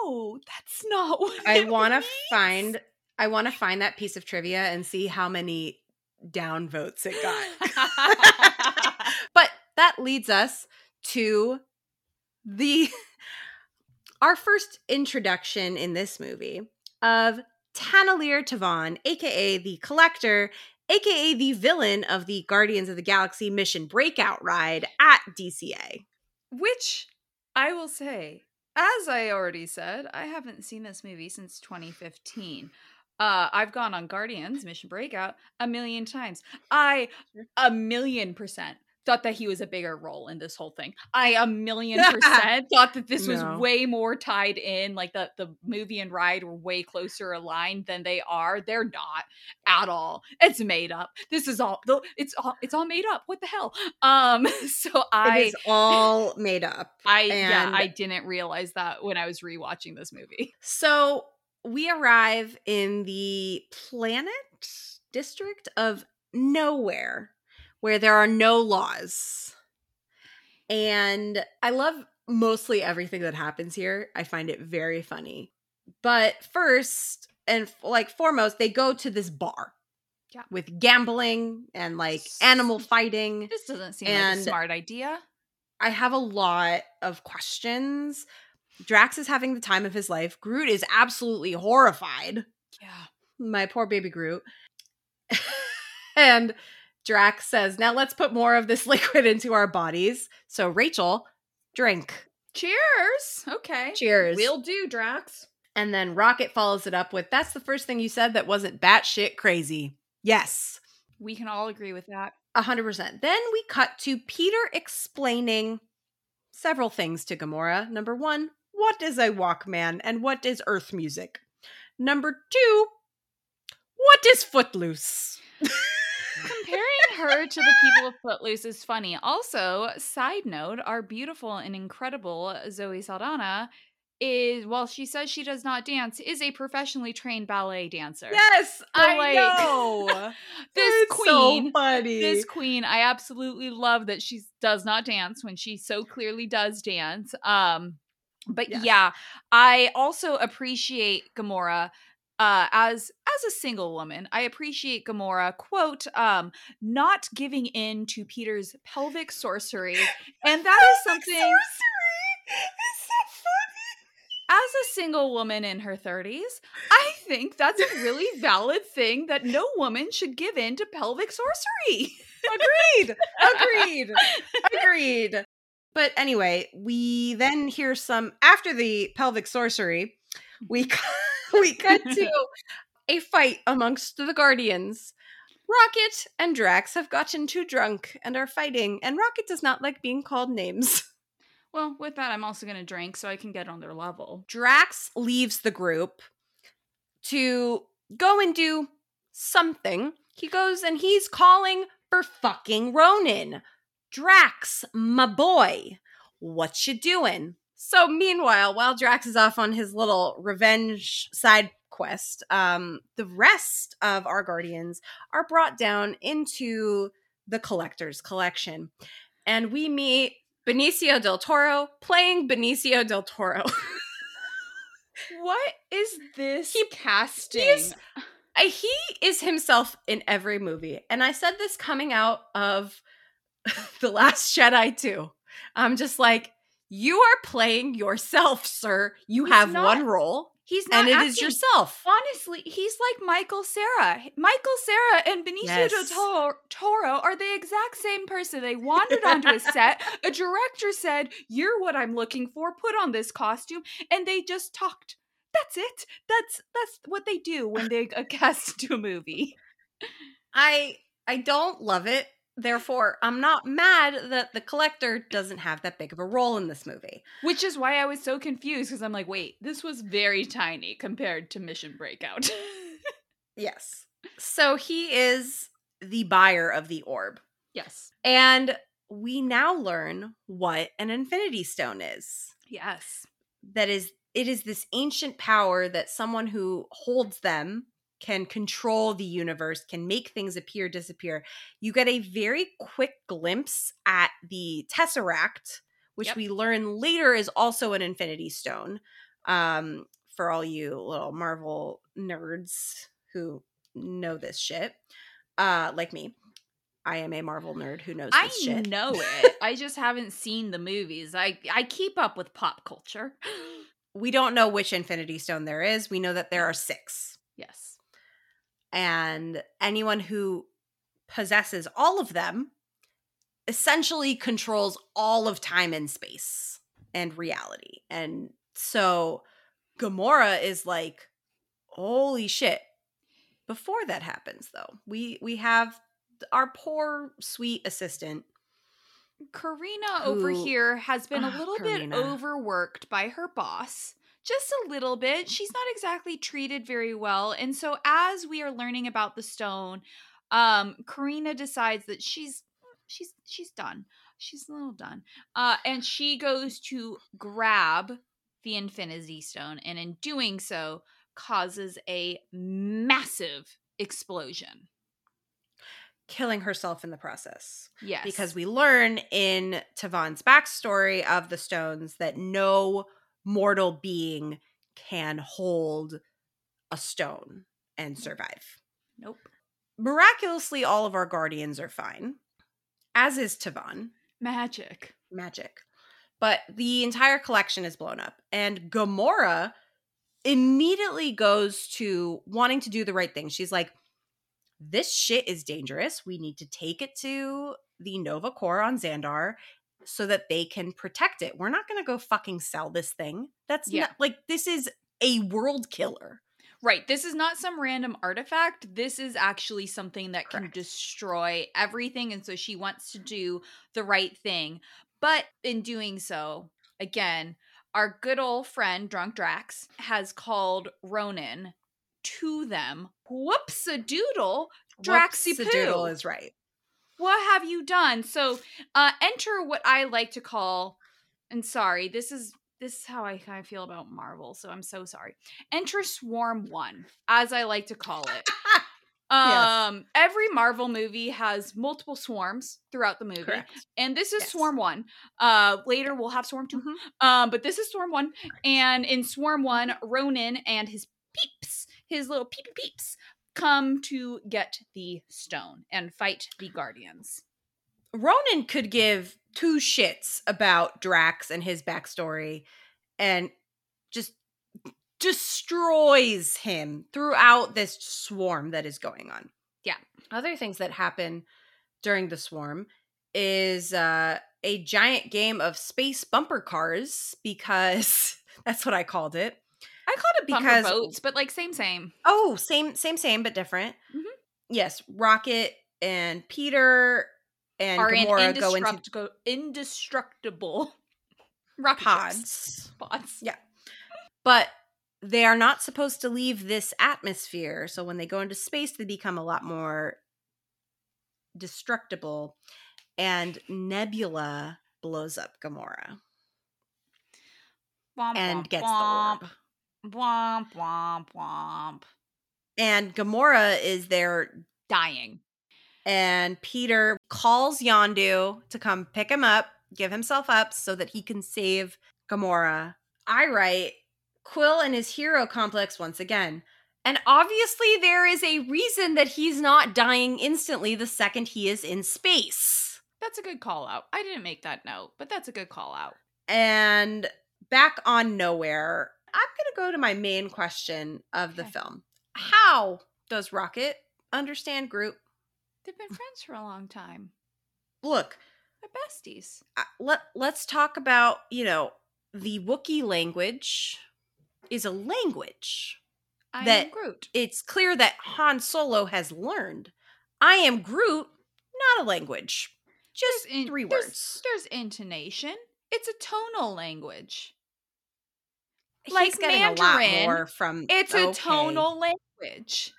no, that's not what I want to find I want to find that piece of trivia and see how many down votes it got. but that leads us to the our first introduction in this movie of Taneleer Tivan, aka the Collector, aka the villain of the Guardians of the Galaxy mission breakout ride at DCA. Which I will say, as I already said, I haven't seen this movie since 2015. Uh, I've gone on Guardians Mission Breakout a million times. I a million percent thought that he was a bigger role in this whole thing. I a million percent thought that this was way more tied in, like the the movie and ride were way closer aligned than they are. They're not at all. It's made up. This is all. It's all. It's all made up. What the hell? Um. So I. it is all made up. I yeah, I didn't realize that when I was rewatching this movie. So we arrive in the planet district of nowhere where there are no laws. And I love mostly everything that happens here. I find it very funny. But first and like foremost, they go to this bar. Yeah. With gambling and like animal fighting. This doesn't seem like a smart idea. I have a lot of questions. Drax is having the time of his life. Groot is absolutely horrified. Yeah. My poor baby Groot. and Drax says, Now let's put more of this liquid into our bodies. So, Rachel, drink. Cheers. Okay. Cheers. We'll do, Drax. And then Rocket follows it up with, That's the first thing you said that wasn't batshit crazy. Yes. We can all agree with that. A hundred percent. Then we cut to Peter explaining several things to Gamora. Number one, what is a Walkman and what is Earth music? Number two, what is Footloose? Comparing her to the people of Footloose is funny. Also, side note, our beautiful and incredible Zoe Saldana is, while she says she does not dance, is a professionally trained ballet dancer. Yes, I I know. know. This It's queen, so funny. this queen, I absolutely love that she does not dance when she so clearly does dance. Um, but Yes. yeah, I also appreciate Gamora. Uh, as as a single woman, I appreciate Gamora quote um not giving in to Peter's pelvic sorcery, and that is something It's so funny. as a single woman in her 30s, I think that's a really valid thing that no woman should give in to pelvic sorcery. Agreed. Agreed. Agreed. But anyway, we then hear some after the pelvic sorcery, we we cut to a fight amongst the guardians. Rocket and Drax have gotten too drunk and are fighting, and Rocket does not like being called names. Well, with that, I'm also going to drink so I can get on their level. Drax leaves the group to go and do something. He goes and he's calling for fucking Ronan. Drax, my boy, what you doing? So meanwhile, while Drax is off on his little revenge side quest, um, the rest of our guardians are brought down into the collector's collection. And we meet Benicio del Toro playing Benicio del Toro. what is this He- casting? he's- I, he is himself in every movie. And I said this coming out of The Last Jedi too. I'm just like, you are playing yourself, sir. You He's have not one role, he's not and it acting. is yourself. Honestly, he's like Michael Cera. Michael Cera and Benicio del Yes. Toro, Toro are the exact same person. They wandered onto a set. A director said, "You're what I'm looking for. Put on this costume," and they just talked. That's it. That's that's what they do when they uh, cast to a movie. I I don't love it. Therefore, I'm not mad that the collector doesn't have that big of a role in this movie. Which is why I was so confused because I'm like, wait, this was very tiny compared to Mission Breakout. Yes. So he is the buyer of the orb. yes. And we now learn what an infinity stone is. Yes. That is it is this ancient power that someone who holds them can control the universe, can make things appear, disappear. You get a very quick glimpse at the Tesseract, which Yep. we learn later is also an infinity stone. Um, for all you little Marvel nerds who know this shit, uh, like me. I am a Marvel nerd who knows I this shit. know it. I just haven't seen the movies. I I keep up with pop culture. We don't know which Infinity Stone there is. We know that there are six. yes. And anyone who possesses all of them essentially controls all of time and space and reality. And so Gamora is like, holy shit. Before that happens though, we we have our poor sweet assistant Carina over here has been a Ah, little Carina. bit overworked by her boss. Just a little bit. She's not exactly treated very well. And so as we are learning about the stone, um Carina decides that she's she's she's done. She's a little done. Uh and she goes to grab the infinity stone and in doing so causes a massive explosion. killing herself in the process. Yes. because we learn in Tivan's backstory of the stones that no mortal being can hold a stone and mm. survive. nope. Miraculously, all of our guardians are fine, as is Tivan. Magic. Magic. But the entire collection is blown up, and Gamora immediately goes to wanting to do the right thing. She's like, this shit is dangerous. We need to take it to the Nova Corps on Xandar so that they can protect it. We're not going to go fucking sell this thing. That's Yeah. not like this is a world killer. Right. This is not some random artifact. This is actually something that can destroy everything. And so she wants to do the right thing. But in doing so, again, our good old friend, Drunk Drax, has called Ronan to them. Whoops a doodle. Draxy Doodle poo. is right. What have you done? So uh enter what I like to call and sorry, this is this is how I kind of feel about Marvel, so I'm so sorry. Enter Swarm One, as I like to call it. Yes. Um, every Marvel movie has multiple swarms throughout the movie, Correct. and this is Yes. Swarm One. Uh, later we'll have Swarm 2 Mhm. Um, but this is Swarm One, and in Swarm One, Ronan and his peeps, his little peepy peeps, come to get the stone and fight the Guardians. Ronan could give two shits about Drax and his backstory and just destroys him throughout this swarm that is going on. Yeah. Other things that happen during the swarm is uh, a giant game of space bumper cars because that's what I called it. I called it bumper Because- boats, but like same same. Oh, same, same, same, but different. Mhm. Yes, Rocket and Peter and Are in Gamora go into indestructible, indestructible rocket pods, Pods. Yeah. but they are not supposed to leave this atmosphere. So when they go into space, they become a lot more destructible. And Nebula blows up Gamora and gets the orb. Womp womp womp. And Gamora is there Dying. and Peter calls Yondu to come pick him up, give himself up so that he can save Gamora. I write Quill and his hero complex once again. And obviously, there is a reason that he's not dying instantly the second he is in space. That's a good call out. I didn't make that note, but that's a good call out. And back on Nowhere, I'm going to go to my main question of the Okay. film. How does Rocket understand Groot? They've been friends for a long time. Look, They're besties. uh, let let's talk about you know the Wookiee language is a language. I That- Groot. It's clear that Han Solo has learned. I am Groot, not a language. Just in- three there's- words. There's intonation. It's a tonal language. Like Mandarin, lot more from. It's a tonal language.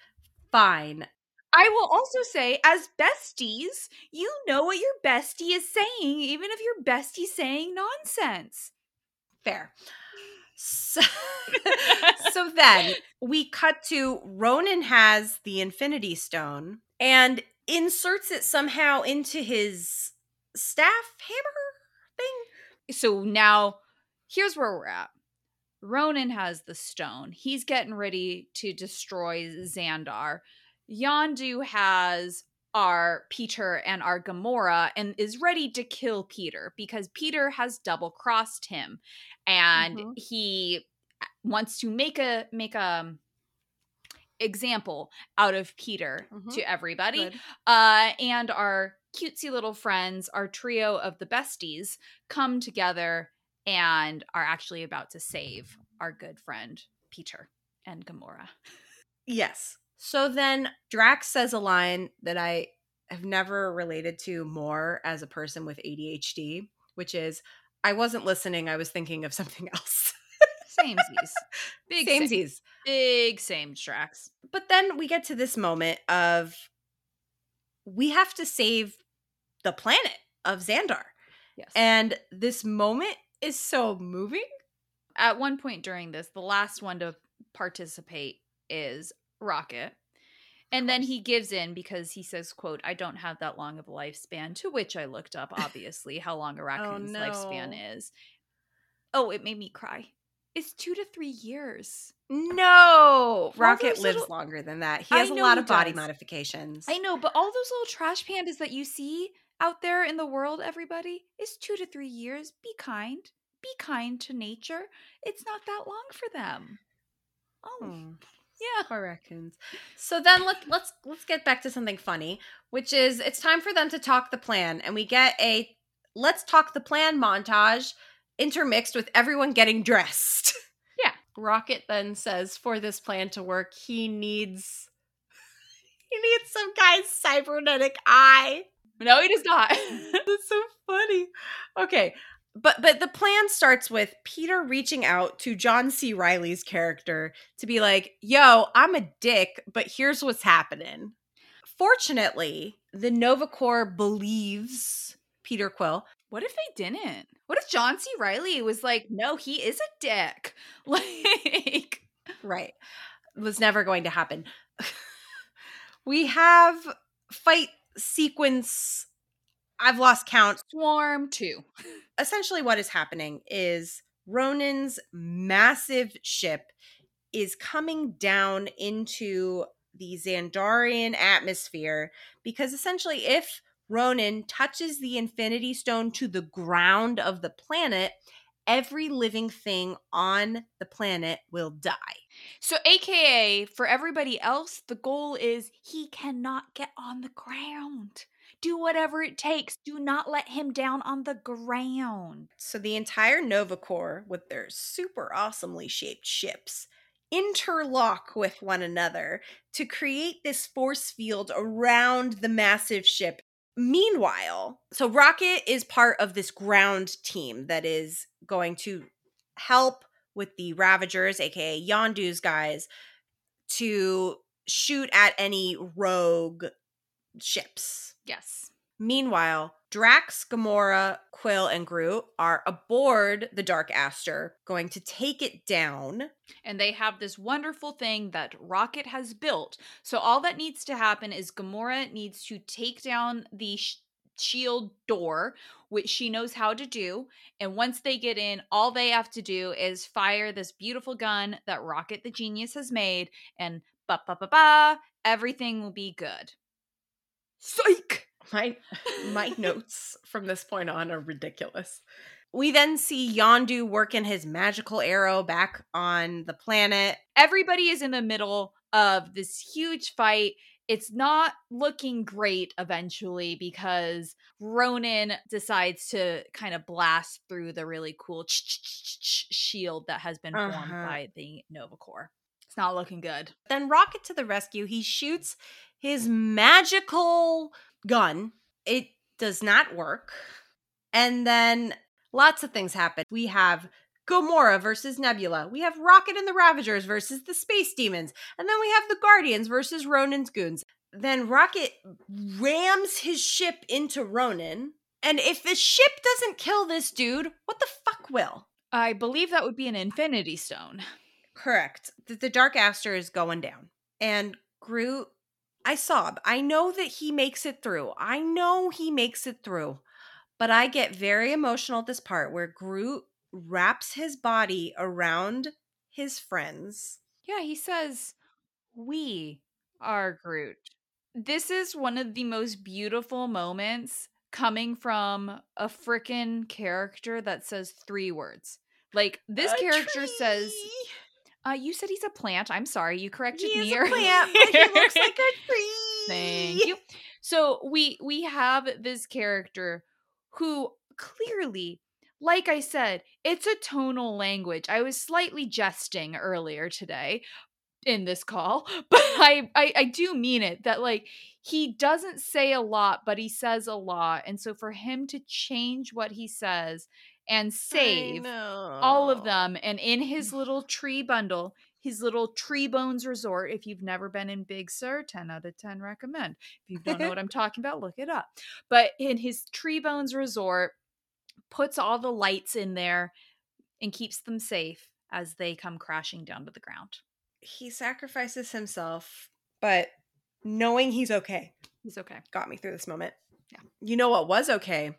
Fine. I will also say, as besties, you know what your bestie is saying, even if your bestie's saying nonsense. Fair. So, so then we cut to Ronan has the Infinity Stone and inserts it somehow into his staff hammer thing. So now, here's where we're at. Ronan has the stone. He's getting ready to destroy Xandar. Yondu has our Peter and our Gamora and is ready to kill Peter because Peter has double crossed him and Mhm. he wants to make a make a um, example out of Peter Mhm. to everybody Good. uh, and our cutesy little friends, our trio of the besties, come together and are actually about to save our good friend Peter and Gamora. Yes. So then Drax says a line that I have never related to more as a person with ADHD, which is I wasn't listening, I was thinking of something else. Samesies. Big same. Samesies. Big same Drax. But then we get to this moment of we have to save the planet of Xandar. Yes. And this moment is so moving. At one point during this, the last one to participate is Rocket. And then he gives in because he says, quote, I don't have that long of a lifespan, to which I looked up, obviously, how long a oh, raccoon's lifespan no. is. Oh, it made me cry. It's two to three years. No, Rocket lives little- longer than that. He has a lot of body does. modifications. I know, but all those little trash pandas that you see out there in the world, everybody, is two to three years. Be kind. Be kind to nature. It's not that long for them. Oh, Hmm. yeah. Poor raccoons. So then let's let's let's get back to something funny, which is it's time for them to talk the plan, and we get a let's talk the plan montage intermixed with everyone getting dressed. Yeah. Rocket then says for this plan to work, he needs he needs some guy's cybernetic eye. No, it is not. That's so funny. Okay. But but the plan starts with Peter reaching out to John C. Reilly's character to be like, "Yo, I'm a dick, but here's what's happening." Fortunately, the Nova Corps believes Peter Quill. what if they didn't? What if John C. Reilly was like, no, he is a dick? Like, Right. Was never going to happen. we have fight sequence I've lost count. Swarm 2. essentially what is happening is Ronan's massive ship is coming down into the Xandarian atmosphere because essentially if Ronan touches the Infinity Stone to the ground of the planet, every living thing on the planet will die. So, AKA, for everybody else, the goal is he cannot get on the ground. Do whatever it takes. Do not let him down on the ground. So, the entire Nova Corps, with their super awesomely shaped ships, interlock with one another to create this force field around the massive ship. Meanwhile, so Rocket is part of this ground team that is going to help with the Ravagers, aka Yondu's guys, to shoot at any rogue ships. Yes. Meanwhile, Drax, Gamora, Quill, and Groot are aboard the Dark Aster, going to take it down. And they have this wonderful thing that Rocket has built. So all that needs to happen is Gamora needs to take down the sh- shield door, which she knows how to do. And once they get in, all they have to do is fire this beautiful gun that Rocket the Genius has made, and ba ba ba ba, everything will be good. Psych! My my notes from this point on are ridiculous. We then see Yondu working his magical arrow back on the planet. Everybody is in the middle of this huge fight. It's not looking great eventually because Ronan decides to kind of blast through the really cool shield that has been formed uh-huh. by the Nova Corps. It's not looking good. Then Rocket to the rescue. He shoots his magical gun. It does not work. And then lots of things happen. We have Gamora versus Nebula. We have Rocket and the Ravagers versus the Space Demons. And then we have the Guardians versus Ronan's goons. Then Rocket rams his ship into Ronan. And if the ship doesn't kill this dude, what the fuck will? I believe that would be an Infinity Stone. Correct. The, the Dark Aster is going down. And Groot I sob. I know that he makes it through. I know he makes it through. But I get very emotional at this part where Groot wraps his body around his friends. Yeah, he says, We are Groot. This is one of the most beautiful moments coming from a freaking character that says three words. Like, this a character tree. says, uh, you said he's a plant. I'm sorry, you corrected he me. He's a plant, but he looks like a tree. Thank you. So we we have this character who clearly, like I said, it's a tonal language. I was slightly jesting earlier today in this call, but I, I I do mean it that like he doesn't say a lot, but he says a lot, and so for him to change what he says and save all of them. And in his little tree bundle, his little Treebones Resort. If you've never been in Big Sur, 10 out of 10 recommend. If you don't know what I'm talking about, look it up. But in his Treebones Resort, puts all the lights in there and keeps them safe as they come crashing down to the ground. He sacrifices himself, but knowing he's okay. He's okay. Got me through this moment. Yeah. You know what was okay?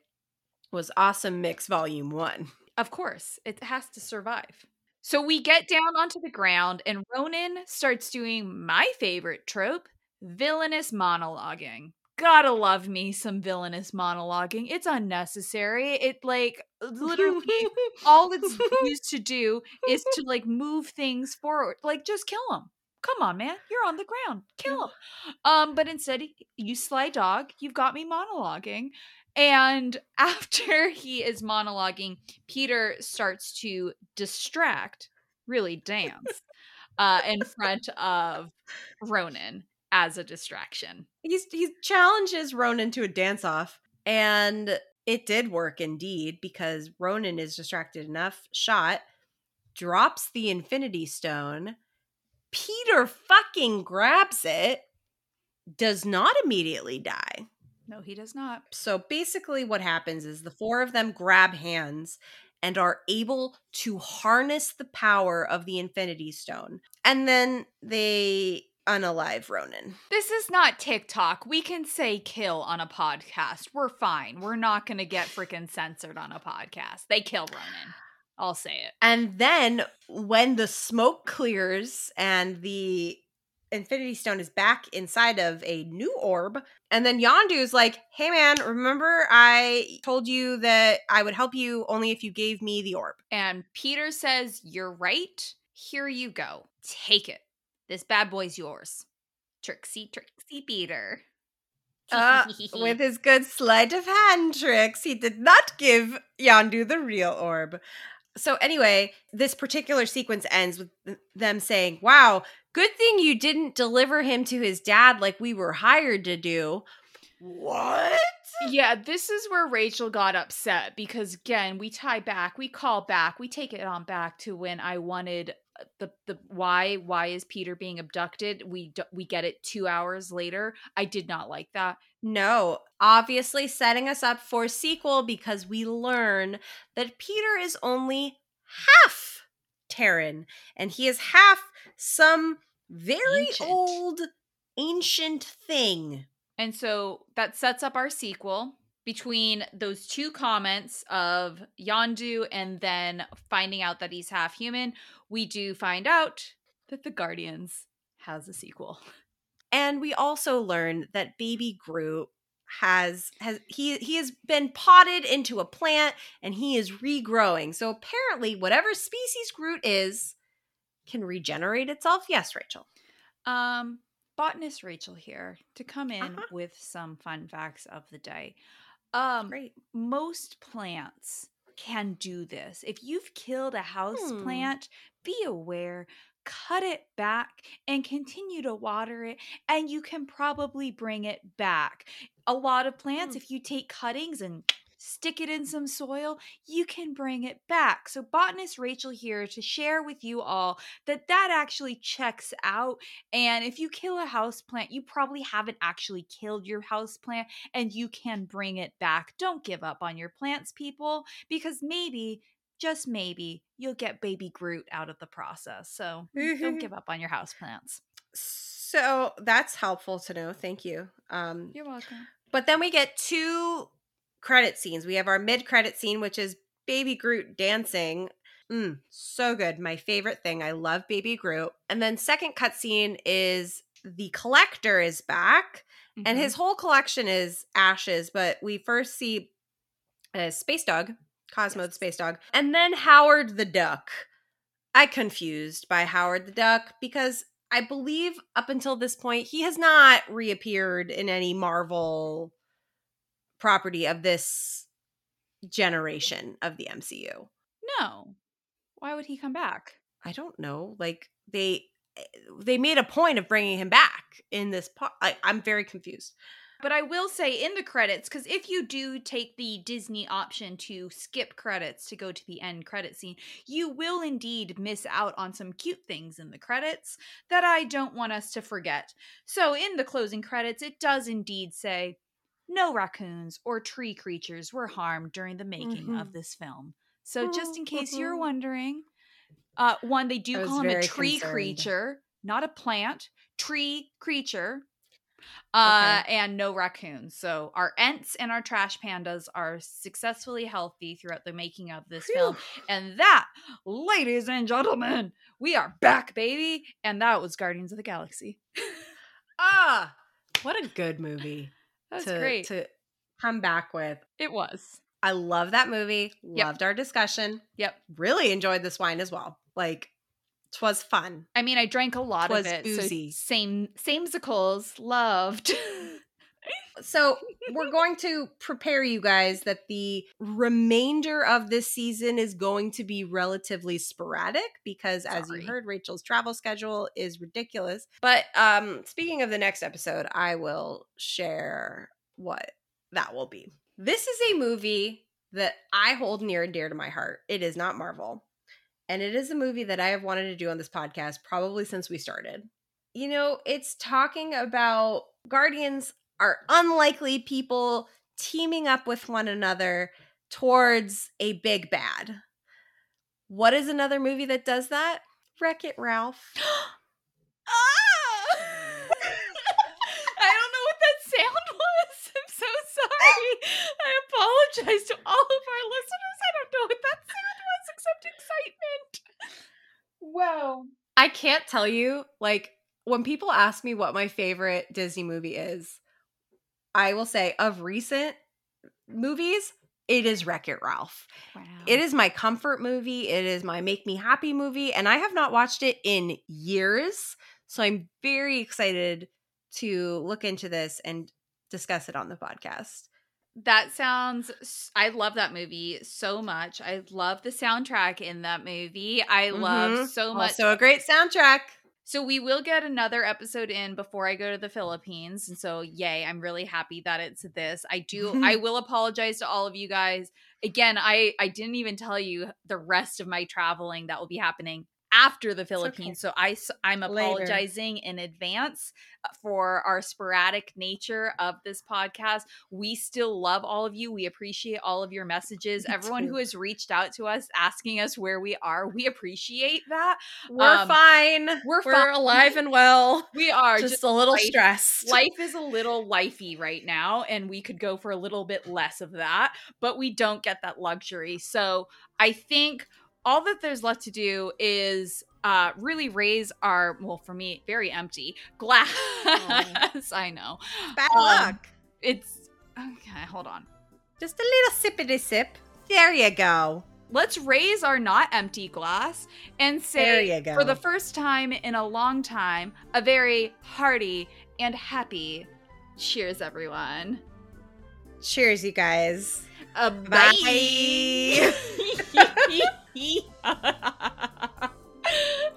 was Awesome Mix Volume 1. Of course, it has to survive. So we get down onto the ground, and Ronan starts doing my favorite trope villainous monologuing. Gotta love me some villainous monologuing. It's unnecessary. It, like, literally, all it's used to do is to, like, move things forward. Like, just kill him come on man you're on the ground kill him um but instead you sly dog you've got me monologuing and after he is monologuing, Peter starts to distract, really dance, uh, in front of Ronan as a distraction. He's he challenges Ronan to a dance off, and it did work indeed because Ronan is distracted enough. Shot drops the Infinity Stone. Peter fucking grabs it, does not immediately die. No, he does not. So basically, what happens is the four of them grab hands and are able to harness the power of the Infinity Stone. And then they unalive Ronan. This is not TikTok. We can say kill on a podcast. We're fine. We're not going to get freaking censored on a podcast. They kill Ronan. I'll say it. And then when the smoke clears and the Infinity Stone is back inside of a new orb. And then Yondu's like, hey man, remember I told you that I would help you only if you gave me the orb. And Peter says, You're right. Here you go. Take it. This bad boy's yours. Tricksy, tricksy Peter. Uh, with his good sleight of hand tricks, he did not give Yondu the real orb. So, anyway, this particular sequence ends with them saying, Wow, good thing you didn't deliver him to his dad like we were hired to do. What? Yeah, this is where Rachel got upset because again, we tie back, we call back, we take it on back to when I wanted the the why why is Peter being abducted? We we get it 2 hours later. I did not like that. No, obviously setting us up for sequel because we learn that Peter is only half Terran and he is half some very ancient. old ancient thing. And so that sets up our sequel between those two comments of Yondu and then finding out that he's half human. We do find out that the Guardians has a sequel. And we also learn that baby Groot has has he he has been potted into a plant and he is regrowing. So apparently whatever species Groot is can regenerate itself. Yes, Rachel. Um botanist Rachel here to come in uh-huh. with some fun facts of the day. Um, Great. Most plants can do this. If you've killed a house hmm. plant, be aware, cut it back and continue to water it, and you can probably bring it back. A lot of plants, hmm. if you take cuttings and stick it in some soil, you can bring it back. So, botanist Rachel here to share with you all that that actually checks out. And if you kill a house plant, you probably haven't actually killed your house plant and you can bring it back. Don't give up on your plants, people, because maybe just maybe you'll get baby Groot out of the process. So don't give up on your house plants. So that's helpful to know. Thank you. Um, You're welcome. But then we get two credit scenes. We have our mid credit scene, which is Baby Groot dancing. Mm, so good. My favorite thing. I love Baby Groot. And then second cutscene is the collector is back, mm-hmm. and his whole collection is ashes. But we first see a space dog, Cosmo yes. the space dog, and then Howard the duck. I confused by Howard the duck because I believe up until this point he has not reappeared in any Marvel property of this generation of the MCU. No. Why would he come back? I don't know. Like they they made a point of bringing him back in this part. I, I'm very confused. But I will say in the credits, because if you do take the Disney option to skip credits to go to the end credit scene, you will indeed miss out on some cute things in the credits that I don't want us to forget. So in the closing credits, it does indeed say no raccoons or tree creatures were harmed during the making mm-hmm. of this film. So, just in case you're mm-hmm. wondering, uh, one, they do call him a tree concerned. creature, not a plant, tree creature. Uh, okay. and no raccoons. So our Ents and our trash pandas are successfully healthy throughout the making of this Phew. film. And that, ladies and gentlemen, we are back, baby. And that was Guardians of the Galaxy. ah, what a good movie. That's to, great. To come back with. It was. I love that movie. Yep. Loved our discussion. Yep. Really enjoyed this wine as well. Like, twas fun. I mean, I drank a lot of it. Oozy. So same samesicles. Loved. so we're going to prepare you guys that the remainder of this season is going to be relatively sporadic because Sorry. as you heard rachel's travel schedule is ridiculous. But um speaking of the next episode i will share what that will be. This is a movie that i hold near and dear to my heart. It is not marvel and it is a movie that i have wanted to do on this podcast probably since we started. You know it's talking about guardians are unlikely people teaming up with one another towards a big bad. What is another movie that does that? Wreck It Ralph. ah! I don't know what that sound was. I'm so sorry. I apologize to all of our listeners. I don't know what that sound was except excitement. Wow. I can't tell you, like, when people ask me what my favorite Disney movie is, I will say of recent movies, it is Wreck It Ralph. Wow. It is my comfort movie. It is my make me happy movie. And I have not watched it in years. So I'm very excited to look into this and discuss it on the podcast. That sounds. I love that movie so much. I love the soundtrack in that movie. I love Mhm. so much. So a great soundtrack. So we will get another episode in before I go to the Philippines. And so yay, I'm really happy that it's this. I do I will apologize to all of you guys. Again, I I didn't even tell you the rest of my traveling that will be happening after the okay. Philippines. So I'm Later. apologizing in advance uh, for our sporadic nature of this podcast. We still love all of you. We appreciate all of your messages. Me Everyone who has reached out to us asking us where we are, we appreciate that. We're Um, fine. we're We're fine. alive and well. We are just, just a little life- stressed. life is a little lifey right now and we could go for a little bit less of that but we don't get that luxury so i think all that there's left to do is uh really raise our well for me very empty glass i know Bad um, luck. it's okay hold on Just a little sippity sip. There you go. let's raise our not empty glass and say for the first time in a long time a very hearty and happy cheers everyone Cheers, you guys. Uh, Bye.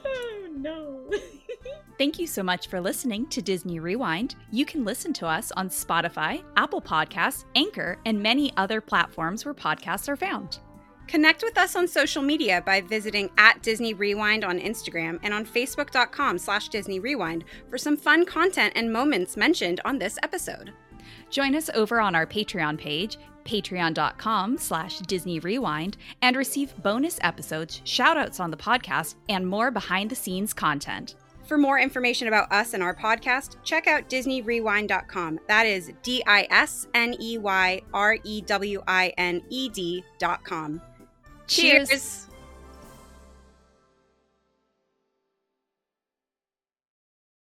oh, no. Thank you so much for listening to Disney ReWINEd. You can listen to us on Spotify, Apple Podcasts, Anchor, and many other platforms where podcasts are found. Connect with us on social media by visiting at Disney ReWINEd on Instagram and on Facebook.com slash Disney ReWINEd for some fun content and moments mentioned on this episode. Join us over on our Patreon page, patreon.com slash Disney ReWINEd, and receive bonus episodes, shoutouts on the podcast, and more behind-the-scenes content. For more information about us and our podcast, check out DisneyReWINEd.com. That is D I S N E Y R E W I N E D.com. Cheers. Cheers.